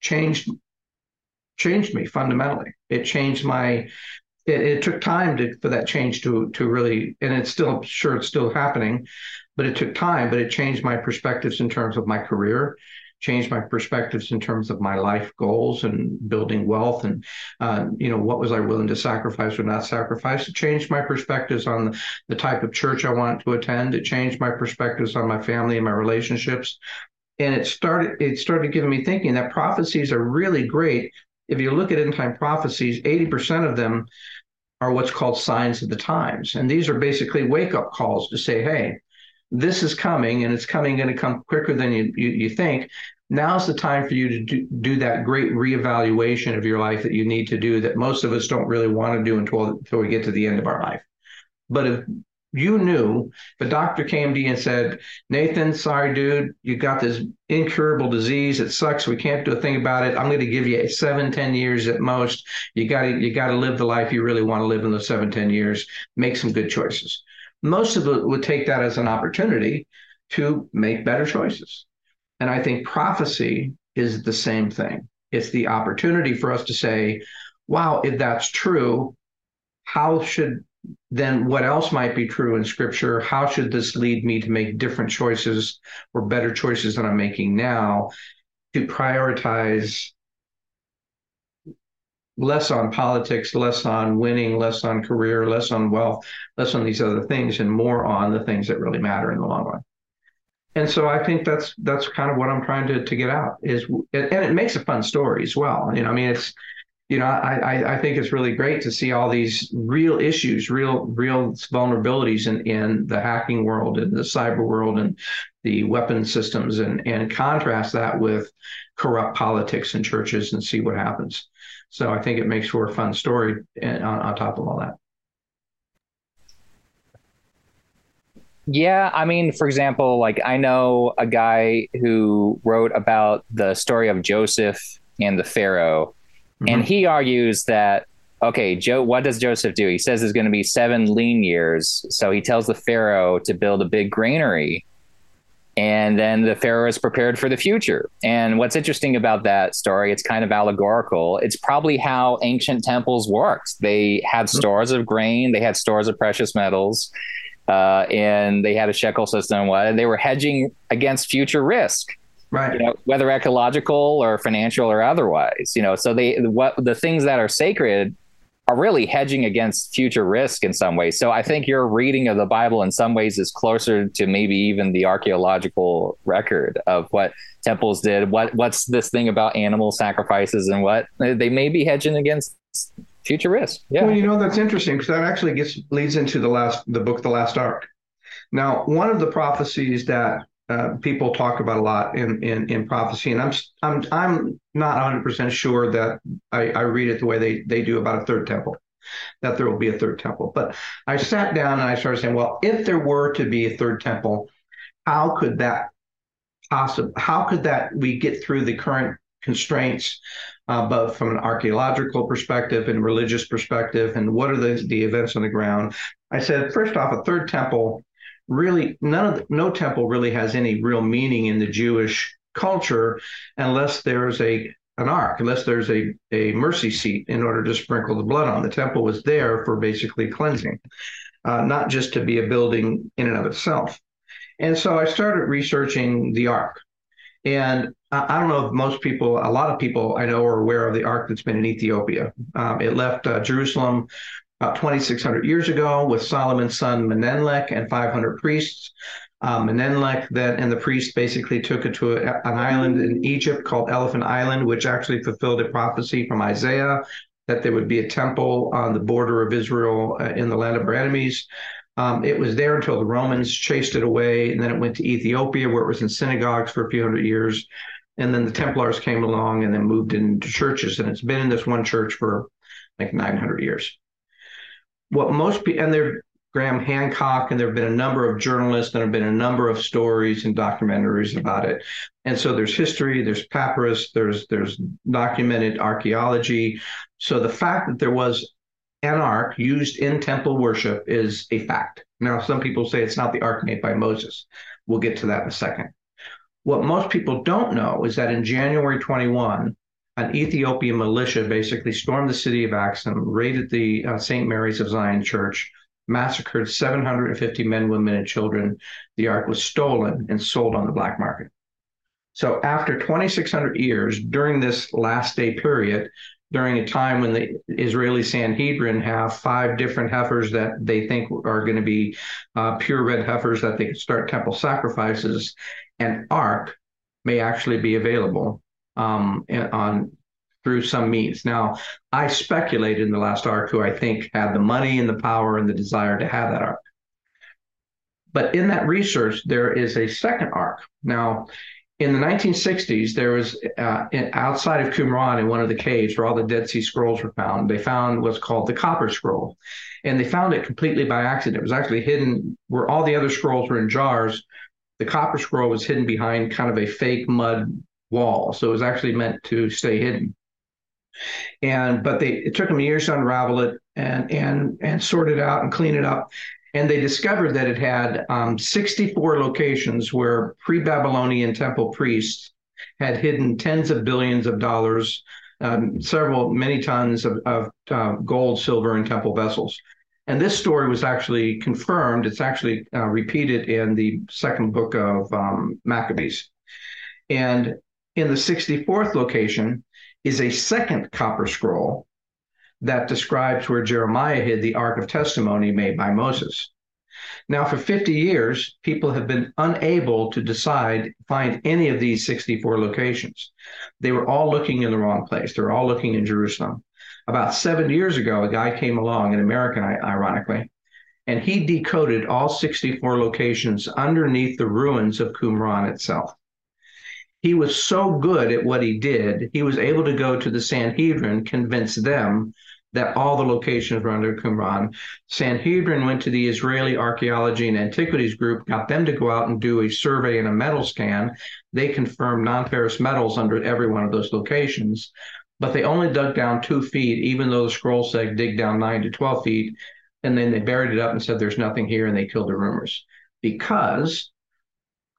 Speaker 3: changed changed me fundamentally. It changed my. It, it took time to, for that change to to really, and it's still sure it's still happening, but it took time. But it changed my perspectives in terms of my career changed my perspectives in terms of my life goals and building wealth and uh, you know what was i willing to sacrifice or not sacrifice. It changed my perspectives on the, type of church i wanted to attend. It changed my perspectives on my family and my relationships. And it started it started giving me thinking that prophecies are really great. If you look at end time prophecies 80% of them are what's called signs of the times. And these are basically wake up calls to say hey this is coming and it's coming going to come quicker than you, you, you think. Now's the time for you to do, do that great reevaluation of your life that you need to do that most of us don't really want to do until, until we get to the end of our life. But if you knew the doctor came to you and said nathan sorry dude you got this incurable disease it sucks we can't do a thing about it. I'm going to give you seven ten years at most. You got to you got to live the life you really want to live in those seven ten years. Make some good choices most of it would take that as an opportunity to make better choices. And I think prophecy is the same thing. It's the opportunity for us to say, wow, if that's true, how should then what else might be true in scripture? How should this lead me to make different choices or better choices than I'm making now to prioritize less on politics, less on winning, less on career, less on wealth, less on these other things, and more on the things that really matter in the long run. And so I think that's that's kind of what I'm trying to to get out is, and it makes a fun story as well. You know, I mean, it's you know, I I think it's really great to see all these real issues, real real vulnerabilities in in the hacking world and the cyber world and the weapon systems, and and contrast that with corrupt politics and churches and see what happens. So I think it makes for a fun story on, on top of all that.
Speaker 4: Yeah, I mean, for example, like I know a guy who wrote about the story of Joseph and the Pharaoh, mm-hmm. and he argues that okay, Joe, what does Joseph do? He says there's going to be seven lean years, so he tells the Pharaoh to build a big granary and then the pharaoh is prepared for the future. And what's interesting about that story it's kind of allegorical. It's probably how ancient temples worked. They had mm-hmm. stores of grain they had stores of precious metals uh, and they had a shekel system what and they were hedging against future risk
Speaker 3: right.
Speaker 4: you know, whether ecological or financial or otherwise you know. So they what the things that are sacred are really hedging against future risk in some ways. So I think your reading of the Bible in some ways is closer to maybe even the archaeological record of what temples did. What what's this thing about animal sacrifices and what they may be hedging against future risk. Yeah.
Speaker 3: Well, you know that's interesting because that actually gets leads into the last the book, The Last Ark. Now, one of the prophecies that uh, people talk about a lot in, in in prophecy, and I'm I'm I'm not 100 percent sure that I, I read it the way they they do about a third temple, that there will be a third temple. But I sat down and I started saying, well, if there were to be a third temple, how could that possible? How could that we get through the current constraints, uh, both from an archaeological perspective and religious perspective, and what are the the events on the ground? I said, first off, a third temple really none of the, no temple really has any real meaning in the Jewish culture unless there's a an ark, unless there's a, a mercy seat in order to sprinkle the blood on. The temple was there for basically cleansing, uh, not just to be a building in and of itself. And so I started researching the ark. And I don't know if most people, a lot of people I know are aware of the ark that's been in Ethiopia. Um, it left uh, Jerusalem about 2,600 years ago with Solomon's son Menelek and 500 priests. Um, Menelek then and the priests basically took it to a, an island in Egypt called Elephant Island, which actually fulfilled a prophecy from Isaiah that there would be a temple on the border of Israel uh, in the land of our enemies. Um, it was there until the Romans chased it away, and then it went to Ethiopia, where it was in synagogues for a few hundred years. And then the Templars came along and then moved into churches, and it's been in this one church for like 900 years what most people and there Graham Hancock, and there have been a number of journalists, and there have been a number of stories and documentaries about it. And so there's history, there's papyrus, there's there's documented archaeology. So the fact that there was an ark used in temple worship is a fact. Now, some people say it's not the ark made by Moses. We'll get to that in a second. What most people don't know is that in January 21, an Ethiopian militia basically stormed the city of Axum, raided the uh, St. Mary's of Zion Church, massacred 750 men, women, and children. The ark was stolen and sold on the black market. So after 2,600 years, during this last day period, during a time when the Israeli Sanhedrin have five different heifers that they think are going to be uh, pure red heifers that they can start temple sacrifices, an ark may actually be available um, on through some means. Now, I speculated in the last Ark who I think had the money and the power and the desire to have that ark. But in that research, there is a second ark. Now, in the 1960s, there was uh, outside of Qumran in one of the caves where all the Dead Sea Scrolls were found. They found what's called the Copper Scroll, and they found it completely by accident. It was actually hidden where all the other scrolls were in jars. The Copper Scroll was hidden behind kind of a fake mud wall, so it was actually meant to stay hidden. And but they it took them years to unravel it and and and sort it out and clean it up and they discovered that it had um, 64 locations where pre-Babylonian temple priests had hidden tens of billions of dollars, um, several many tons of, of uh, gold, silver, and temple vessels. And this story was actually confirmed. It's actually uh, repeated in the second book of um, Maccabees. And in the 64th location is a second copper scroll that describes where Jeremiah hid the Ark of Testimony made by Moses. Now, for 50 years, people have been unable to decide, find any of these 64 locations. They were all looking in the wrong place. They're all looking in Jerusalem. About seven years ago, a guy came along, an American, ironically, and he decoded all 64 locations underneath the ruins of Qumran itself. He was so good at what he did, he was able to go to the Sanhedrin, convince them that all the locations were under Qumran. Sanhedrin went to the Israeli Archaeology and Antiquities Group, got them to go out and do a survey and a metal scan. They confirmed non-ferrous metals under every one of those locations, but they only dug down two feet, even though the scroll said dig down nine to 12 feet. And then they buried it up and said there's nothing here, and they killed the rumors because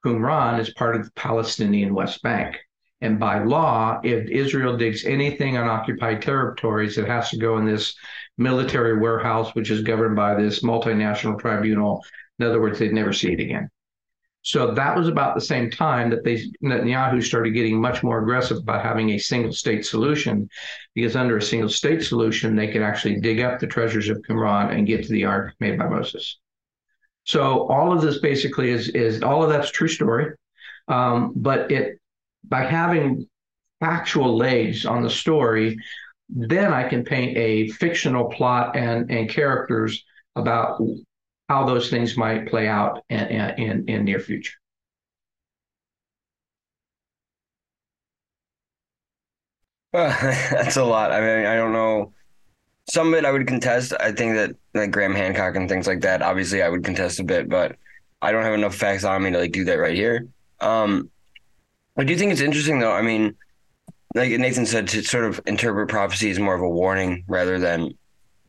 Speaker 3: Qumran is part of the Palestinian West Bank. And by law, if Israel digs anything on occupied territories, it has to go in this military warehouse, which is governed by this multinational tribunal. In other words, they'd never see it again. So that was about the same time that they Netanyahu started getting much more aggressive about having a single state solution, because under a single state solution, they could actually dig up the treasures of Qumran and get to the ark made by Moses. So all of this basically is is all of that's true story, um, but it by having factual legs on the story, then I can paint a fictional plot and, and characters about how those things might play out in, in, in near future. [laughs]
Speaker 2: that's a lot. I mean, I don't know. Some of it I would contest. I think that like Graham Hancock and things like that. Obviously, I would contest a bit, but I don't have enough facts on me to like do that right here. Um, I do think it's interesting, though. I mean, like Nathan said, to sort of interpret prophecy as more of a warning rather than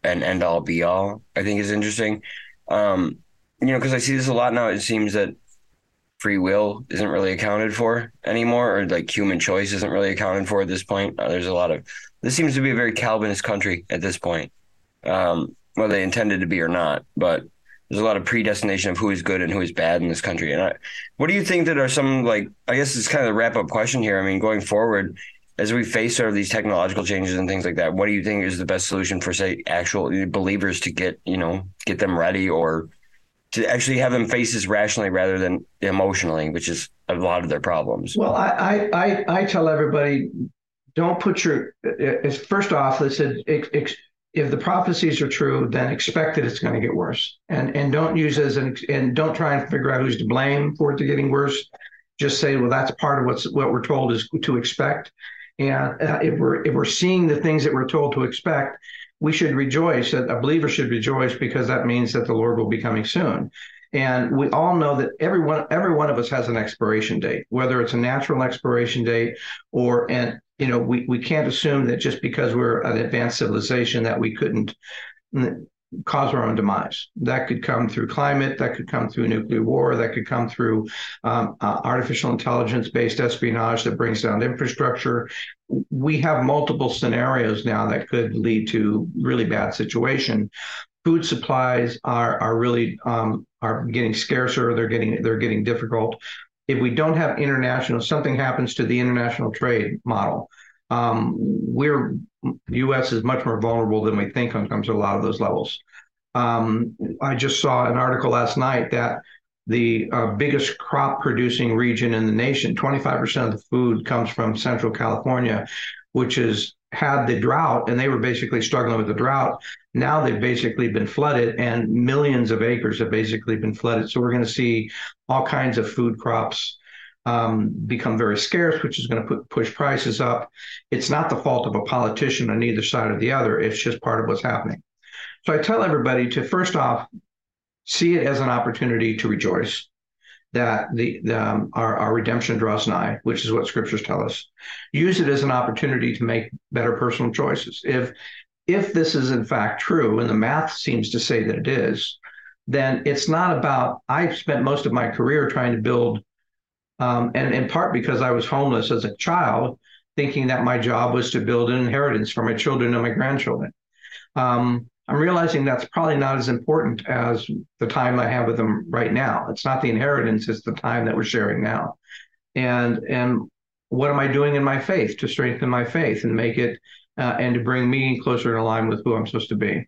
Speaker 2: an end all be all. I think is interesting. Um, you know, because I see this a lot now. It seems that free will isn't really accounted for anymore, or like human choice isn't really accounted for at this point. There's a lot of this seems to be a very Calvinist country at this point, um, whether they intended to be or not. But there's a lot of predestination of who is good and who is bad in this country. And I, what do you think that are some like I guess it's kind of the wrap up question here. I mean, going forward, as we face sort of these technological changes and things like that, what do you think is the best solution for say actual believers to get you know get them ready or to actually have them face this rationally rather than emotionally, which is a lot of their problems.
Speaker 3: Well, I I I, tell everybody, don't put your first off. They said if the prophecies are true, then expect that it's going to get worse, and and don't use as an and don't try and figure out who's to blame for it to getting worse. Just say, well, that's part of what's what we're told is to expect, and uh, if we're if we're seeing the things that we're told to expect, we should rejoice. That a believer should rejoice because that means that the Lord will be coming soon. And we all know that everyone, every one of us has an expiration date, whether it's a natural expiration date or an you know, we, we can't assume that just because we're an advanced civilization that we couldn't cause our own demise. That could come through climate, that could come through nuclear war, that could come through um, uh, artificial intelligence based espionage that brings down infrastructure. We have multiple scenarios now that could lead to really bad situation. Food supplies are are really um, are getting scarcer. They're getting they're getting difficult. If we don't have international, something happens to the international trade model. Um, we're U.S. is much more vulnerable than we think when it comes to a lot of those levels. Um, I just saw an article last night that the uh, biggest crop producing region in the nation, 25% of the food comes from Central California, which has had the drought, and they were basically struggling with the drought. Now they've basically been flooded, and millions of acres have basically been flooded. So we're going to see all kinds of food crops um, become very scarce, which is going to put, push prices up. It's not the fault of a politician on either side or the other. It's just part of what's happening. So I tell everybody to first off see it as an opportunity to rejoice that the, the um, our, our redemption draws nigh, which is what scriptures tell us. Use it as an opportunity to make better personal choices. If if this is in fact true, and the math seems to say that it is, then it's not about. I've spent most of my career trying to build um, and in part because I was homeless as a child, thinking that my job was to build an inheritance for my children and my grandchildren. Um, I'm realizing that's probably not as important as the time I have with them right now. It's not the inheritance; it's the time that we're sharing now. And and what am I doing in my faith to strengthen my faith and make it uh, and to bring me closer in line with who I'm supposed to be?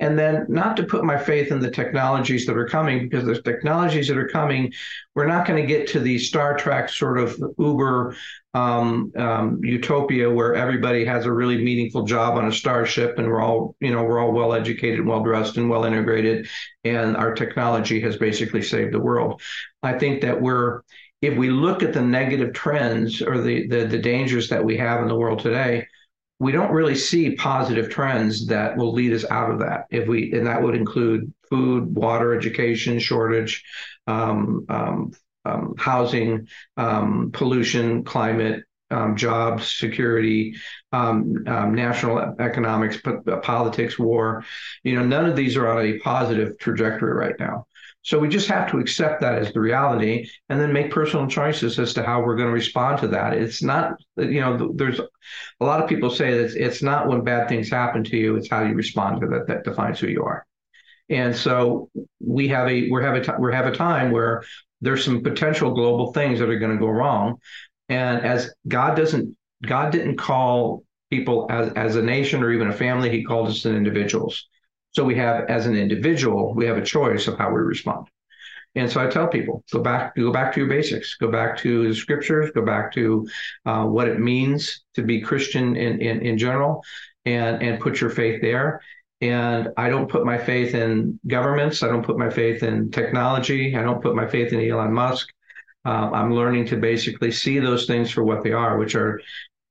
Speaker 3: and then not to put my faith in the technologies that are coming because the technologies that are coming we're not going to get to the star trek sort of uber um, um, utopia where everybody has a really meaningful job on a starship and we're all you know we're all well educated well dressed and well integrated and our technology has basically saved the world i think that we're if we look at the negative trends or the, the, the dangers that we have in the world today we don't really see positive trends that will lead us out of that. If we, and that would include food, water, education, shortage, um, um, um, housing, um, pollution, climate, um, jobs, security, um, national economics, politics, war. You know, none of these are on a positive trajectory right now. So we just have to accept that as the reality and then make personal choices as to how we're going to respond to that. It's not, you know, there's a lot of people say that it's not when bad things happen to you, it's how you respond to that that defines who you are. And so we have a we have a we have a time where there's some potential global things that are going to go wrong, and as God doesn't God didn't call people as as a nation or even a family, He called us as individuals. So we have, as an individual, we have a choice of how we respond. And so I tell people, go back, go back to your basics, go back to the scriptures, go back to uh, what it means to be Christian in, in, in general, and and put your faith there. And I don't put my faith in governments. I don't put my faith in technology. I don't put my faith in Elon Musk. Uh, I'm learning to basically see those things for what they are, which are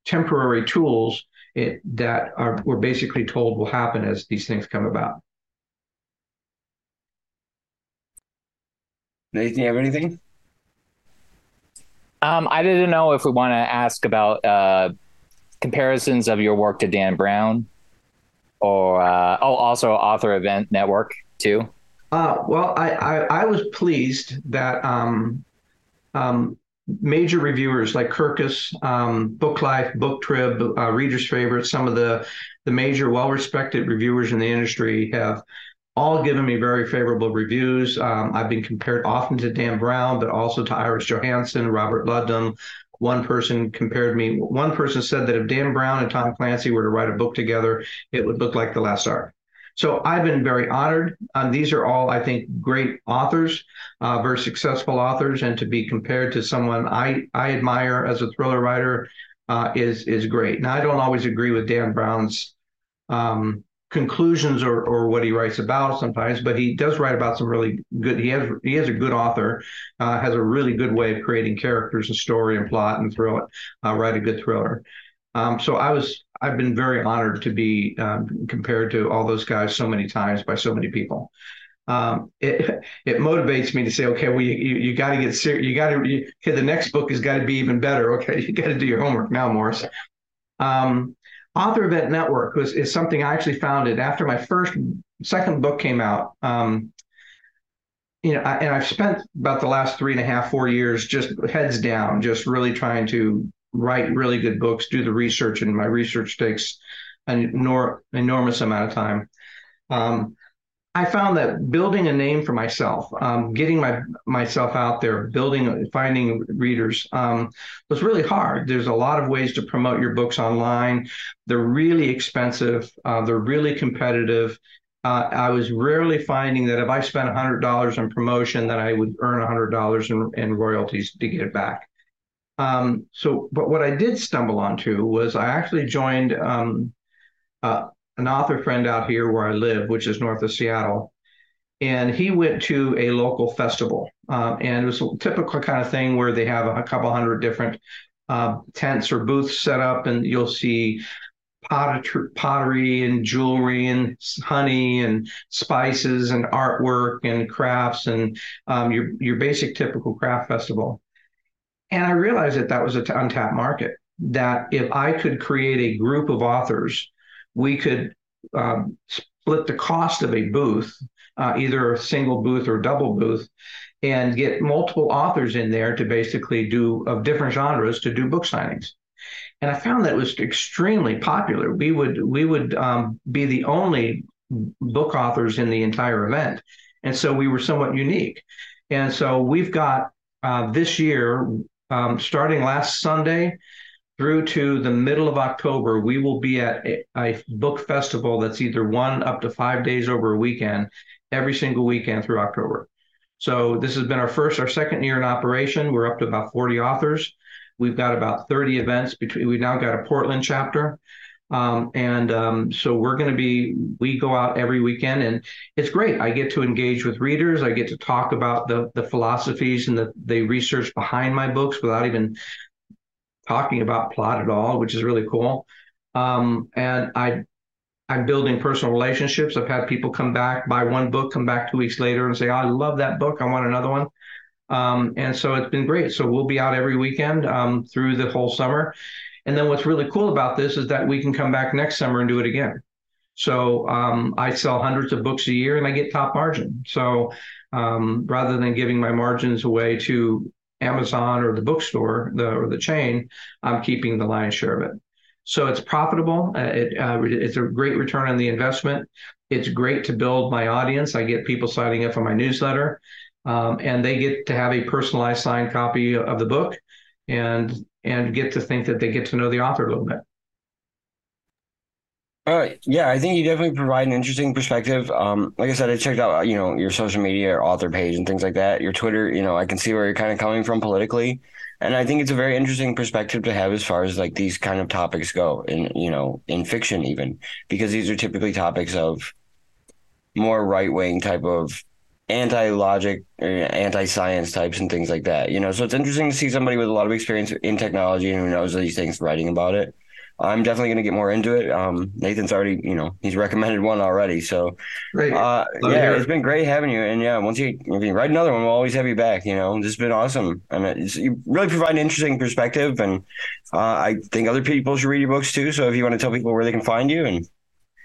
Speaker 3: temporary tools it, that are we're basically told will happen as these things come about.
Speaker 2: Nathan, you have anything?
Speaker 4: Um, I didn't know if we want to ask about uh, comparisons of your work to Dan Brown, or uh, oh, also Author Event Network too.
Speaker 3: Uh, well, I, I, I was pleased that um, um, major reviewers like Kirkus, um, Book Life, BookTrib, uh, Reader's Favorite, some of the the major well-respected reviewers in the industry have all given me very favorable reviews. Um, I've been compared often to Dan Brown, but also to Iris Johansen, Robert Ludlum. One person compared me. One person said that if Dan Brown and Tom Clancy were to write a book together, it would look like The Last Ark. So I've been very honored. Um, these are all, I think, great authors, uh, very successful authors, and to be compared to someone I I admire as a thriller writer uh, is is great. Now I don't always agree with Dan Brown's um, conclusions or or what he writes about sometimes, but he does write about some really good. He has he is a good author, uh, has a really good way of creating characters and story and plot and thrill uh, write a good thriller. Um, so I was I've been very honored to be um, compared to all those guys so many times by so many people. Um, it it motivates me to say, okay, well, you, you, got to get serious. You got to, okay, the next book has got to be even better. Okay, [laughs] you got to do your homework now, Morris. Um, Author Event Network was is something I actually founded after my first second book came out. Um, you know, I, and I've spent about the last three and a half, four years just heads down, just really trying to write really good books, do the research, and my research takes an enor- enormous amount of time. Um, I found that building a name for myself, um, getting my myself out there, building, finding readers um, was really hard. There's a lot of ways to promote your books online. They're really expensive. Uh, they're really competitive. Uh, I was rarely finding that if I spent $100 on promotion, that I would earn $100 in, in royalties to get it back. Um, so, but what I did stumble onto was I actually joined um, uh, an author friend out here where I live, which is north of Seattle. And he went to a local festival. Um, and it was a typical kind of thing where they have a couple hundred different uh, tents or booths set up, and you'll see pottery and jewelry and honey and spices and artwork and crafts and um, your your basic typical craft festival. And I realized that that was an untapped market. That if I could create a group of authors we could um, split the cost of a booth, uh, either a single booth or double booth, and get multiple authors in there to basically do of different genres to do book signings. And I found that was extremely popular. We would we would um, be the only book authors in the entire event, and so we were somewhat unique. And so we've got uh, this year, um, starting last Sunday, through to the middle of October, we will be at a, a, book festival that's either one up to five days over a weekend, every single weekend through October. So this has been our first, our second year in operation. We're up to about 40 authors. We've got about 30 events between. We've now got a Portland chapter. Um, and um, so we're going to be, we go out every weekend and it's great. I get to engage with readers. I get to talk about the, the philosophies and the, the research behind my books without even talking about plot at all, which is really cool. Um, and I, I'm building personal relationships. I've had people come back, buy one book, come back two weeks later and say, I love that book. I want another one. Um, and so it's been great. So we'll be out every weekend um, through the whole summer. And then what's really cool about this is that we can come back next summer and do it again. So um, I sell hundreds of books a year and I get top margin. So um, rather than giving my margins away to Amazon or the bookstore, the or the chain, I'm keeping the lion's share of it. So it's profitable. Uh, it, uh, it's a great return on the investment. It's great to build my audience. I get people signing up for my newsletter, um, and they get to have a personalized signed copy of the book, and and get to think that they get to know the author a little bit.
Speaker 2: Uh, yeah, I think you definitely provide an interesting perspective. Um, like I said, I checked out, you know, your social media, your author page, and things like that. Your Twitter, you know, I can see where you're kind of coming from politically, and I think it's a very interesting perspective to have as far as like these kind of topics go, in you know, in fiction even, because these are typically topics of more right wing type of anti logic, anti science types, and things like that. You know, so it's interesting to see somebody with a lot of experience in technology and who knows these things writing about it. I'm definitely going to get more into it. Um, Nathan's already, you know, he's recommended one already. So,
Speaker 3: great.
Speaker 2: Uh, yeah, it's been great having you. And yeah, once you, if you write another one, we'll always have you back. You know, this has been awesome. And you really provide an interesting perspective. And uh, I think other people should read your books too. So if you want to tell people where they can find you and.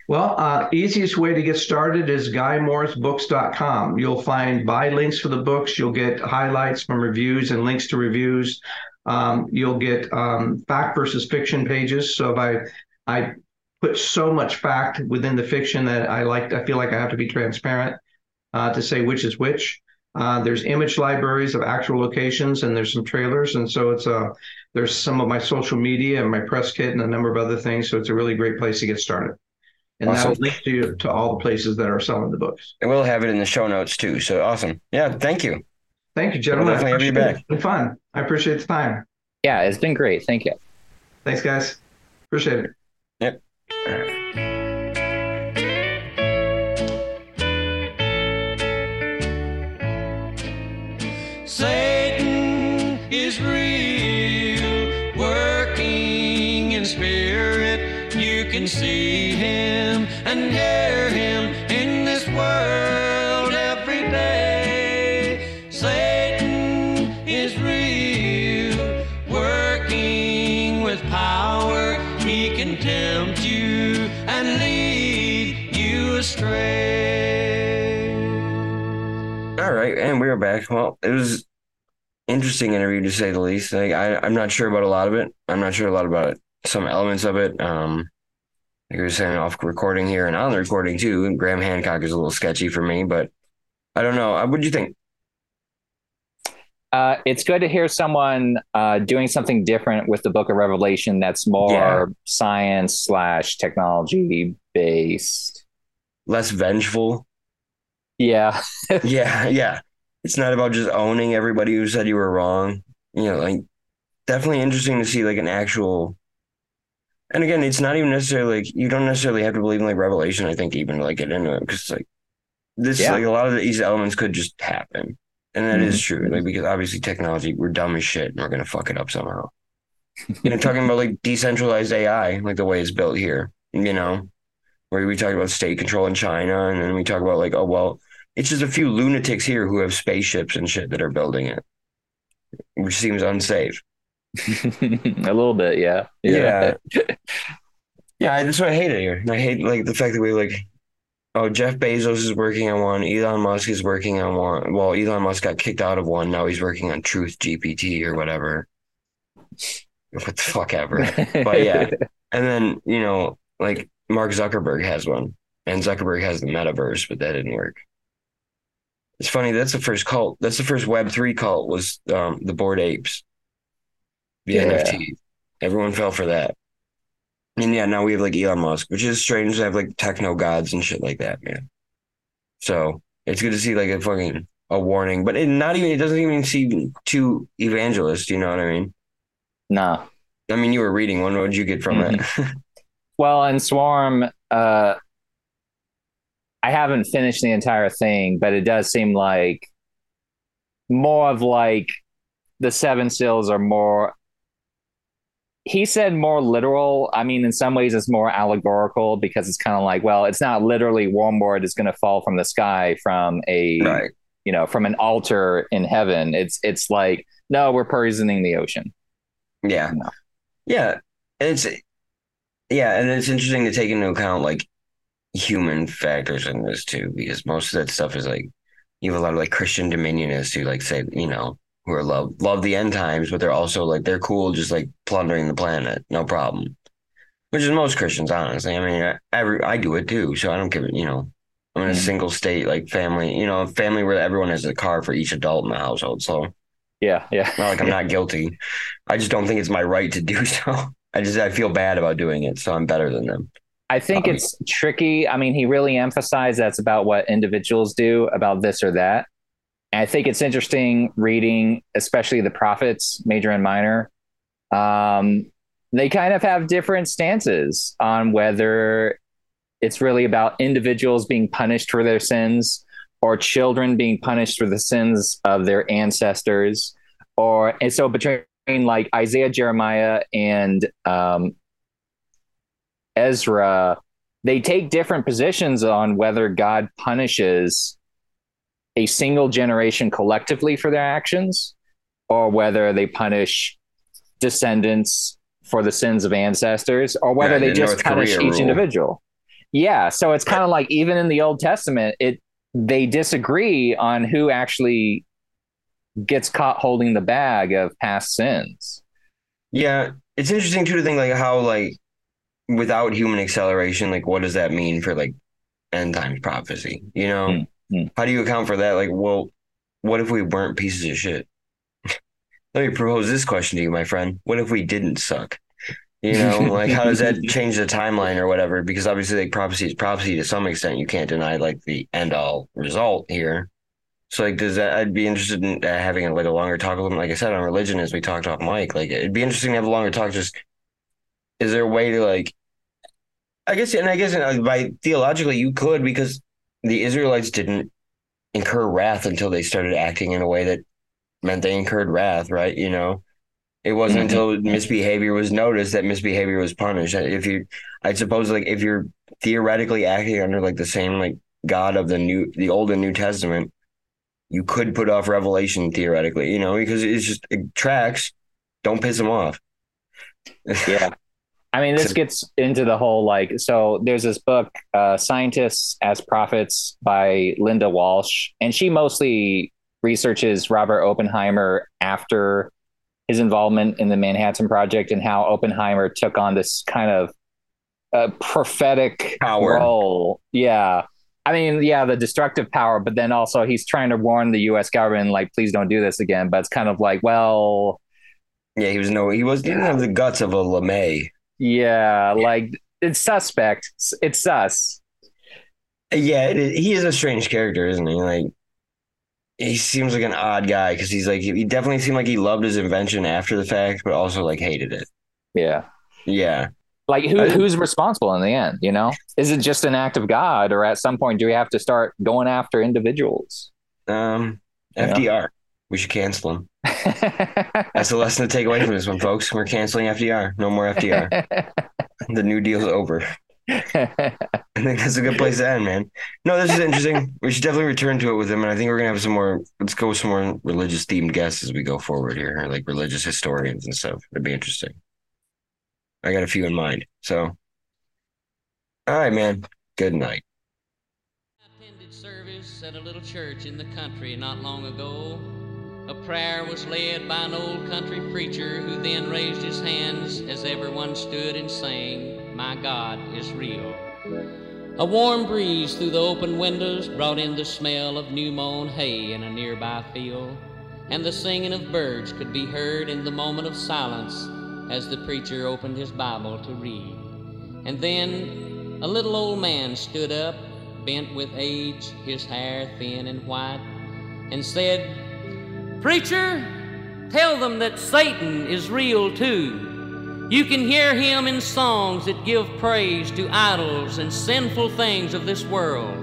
Speaker 3: Well, uh, easiest way to get started is guymorrisbooks.com. You'll find buy links for the books. You'll get highlights from reviews and links to reviews. Um, you'll get um, fact versus fiction pages. So if I I put so much fact within the fiction that I like, I feel like I have to be transparent uh, to say which is which. Uh, there's image libraries of actual locations, and there's some trailers, and so it's a. There's some of my social media and my press kit and a number of other things. So it's a really great place to get started. And awesome. that'll link to to all the places that are selling the books.
Speaker 2: And we'll have it in the show notes too. So awesome. Yeah, thank you.
Speaker 3: Thank you, gentlemen. We'll definitely have you back. It's been fun. I appreciate the time.
Speaker 4: Yeah, it's been great. Thank you.
Speaker 3: Thanks, guys. Appreciate it.
Speaker 2: Yep. Back. Well, it was interesting interview to say the least. Like I, I'm not sure about a lot of it. I'm not sure a lot about it. Some elements of it. Um, like we were saying off recording here and on the recording too. Graham Hancock is a little sketchy for me, but I don't know. Uh, What do you think?
Speaker 4: Uh, it's good to hear someone uh, doing something different with the Book of Revelation that's more
Speaker 2: Yeah.
Speaker 4: science slash technology based.
Speaker 2: Less vengeful.
Speaker 4: Yeah, [laughs]
Speaker 2: yeah, yeah. It's not about just owning everybody who said you were wrong. You know, like definitely interesting to see like an actual. And again, it's not even necessarily like you don't necessarily have to believe in like Revelation. I think even to like get into it because like this
Speaker 4: Yeah.
Speaker 2: like a lot of these elements could just happen, and that is mm-hmm. true. Like because obviously technology, we're dumb as shit, and we're gonna fuck it up somehow. you know, talking about like decentralized AI, like the way it's built here. You know, where we talk about state control in China, and then we talk about like, oh well, it's just a few lunatics here who have spaceships and shit that are building it, which seems unsafe. [laughs]
Speaker 4: a little bit. Yeah,
Speaker 2: Yeah. Yeah, [laughs] I- that's what I hate it here. I hate like the fact that we like, oh, Jeff Bezos is working on one, Elon Musk is working on one. Well, Elon Musk got kicked out of one. Now he's working on Truth GPT or whatever. What the fuck ever. But yeah. [laughs] And then, you know, like Mark Zuckerberg has one, and Zuckerberg has the metaverse, but that didn't work. It's funny. That's the first cult. That's the first Web three cult was um, the Bored Apes, the
Speaker 4: Yeah.
Speaker 2: NFT. Everyone fell for that. And yeah, now we have like Elon Musk, which is strange to have like techno gods and shit like that, man. So it's good to see like a fucking a warning, but it not even it doesn't even seem too evangelist. You know what I mean?
Speaker 4: Nah.
Speaker 2: I mean, you were reading one. What did you get from it? [laughs]
Speaker 4: Well, in Swarm, uh, I haven't finished the entire thing, but it does seem like more of like the seven seals are more. He said more literal. I mean, in some ways, it's more allegorical because it's kind of like, well, it's not literally Wormwood is going to fall from the sky from a,
Speaker 2: right.
Speaker 4: you know, from an altar in heaven. It's it's like, no, we're poisoning the ocean.
Speaker 2: Yeah.
Speaker 4: No.
Speaker 2: Yeah. It's yeah, and it's interesting to take into account like human factors in this too, because most of that stuff is like you have a lot of like Christian dominionists who like say, you know, who are love love the end times, but they're also like they're cool just like plundering the planet, no problem. Which is most Christians, honestly. I mean, I, every I do it too, so I don't give it. You know, I'm in a
Speaker 4: Mhm.
Speaker 2: single state like family. You know, a family where everyone has a car for each adult in the household. So
Speaker 4: Yeah, yeah.
Speaker 2: not like I'm not guilty. I just don't think it's my right to do [laughs] so. I just I feel bad about doing it, so I'm better than them.
Speaker 4: I think
Speaker 2: Um,
Speaker 4: it's tricky. I mean, he really emphasized that's about what individuals do about this or that. And I think it's interesting reading, especially the prophets, major and minor. Um, they kind of have different stances on whether it's really about individuals being punished for their sins or children being punished for the sins of their ancestors. Or, and so between like Isaiah, Jeremiah, and um, Ezra, they take different positions on whether God punishes a single generation collectively for their actions or whether they punish descendants for the sins of ancestors or whether
Speaker 2: Yeah,
Speaker 4: they just
Speaker 2: North
Speaker 4: punish
Speaker 2: Korea
Speaker 4: each
Speaker 2: rule.
Speaker 4: individual. Yeah, so it's kind of like even in the Old Testament, it they disagree on who actually gets caught holding the bag of past sins.
Speaker 2: Yeah, it's interesting too to think like how like without human acceleration, like what does that mean for like end times prophecy? You know,
Speaker 4: Hmm, hmm.
Speaker 2: how do you account for that? Like, well, what if we weren't pieces of shit? [laughs] Let me propose this question to you, my friend. What if we didn't suck? You know, [laughs] like how does that change the timeline or whatever? Because obviously, like prophecy is prophecy to some extent. You can't deny like the end all result here. So like, does that? I'd be interested in uh, having a like a longer talk with him. Like I said on religion, as we talked off mic, like it'd be interesting to have a longer talk. Just is there a way to like? I guess, and I guess uh, by theologically you could because the Israelites didn't incur wrath until they started acting in a way that meant they incurred wrath, right? You know, it wasn't
Speaker 4: Mhm.
Speaker 2: until misbehavior was noticed that misbehavior was punished. If you, I suppose, like if you're theoretically acting under like the same like God of the new, the Old and New Testament, you could put off Revelation theoretically, you know, because it's just it tracks. Don't piss them off.
Speaker 4: Yeah. [laughs] I mean, this gets into the whole like, so there's this book, uh, Scientists as Prophets by Lynda Walsh, and she mostly researches Robert Oppenheimer after his involvement in the Manhattan Project and how Oppenheimer took on this kind of uh, prophetic
Speaker 2: Power.
Speaker 4: role. Yeah. I mean, yeah, the destructive power, but then also he's trying to warn the US government, like, please don't do this again. But it's kind of like, well,
Speaker 2: Yeah, he was no, he was he didn't have the guts of a LeMay.
Speaker 4: Yeah, like it's suspect. It's sus.
Speaker 2: Yeah, it is, he is a strange character, isn't he? Like, he seems like an odd guy because he's like he definitely seemed like he loved his invention after the fact, but also like hated it.
Speaker 4: Yeah.
Speaker 2: Yeah,
Speaker 4: Like who, who's responsible in the end? You know, is it just an act of God, or at some point do we have to start going after individuals?
Speaker 2: um. FDR. We should cancel him. [laughs] That's the lesson to take away from this one, folks. We're canceling FDR. No more FDR. [laughs] the New Deal's over. I think that's a good place to end, man. No, this is interesting. we should definitely return to it with him, and I think we're gonna have some more. Let's go with some more religious themed guests as we go forward here, like religious historians and stuff. It'd be interesting. I got a few in mind. So, all right, man. Good night.
Speaker 5: I attended service at a little church in the country not long ago. A prayer was led by an old country preacher who then raised his hands as everyone stood and sang, My God is real. A warm breeze through the open windows brought in the smell of new mown hay in a nearby field, and the singing of birds could be heard in the moment of silence as the preacher opened his Bible to read. And then a little old man stood up, bent with age, his hair thin and white, and said, Preacher, tell them that Satan is real too. You can hear him in songs that give praise to idols and sinful things of this world.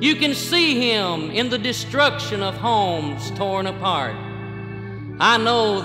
Speaker 5: You can see him in the destruction of homes torn apart. I know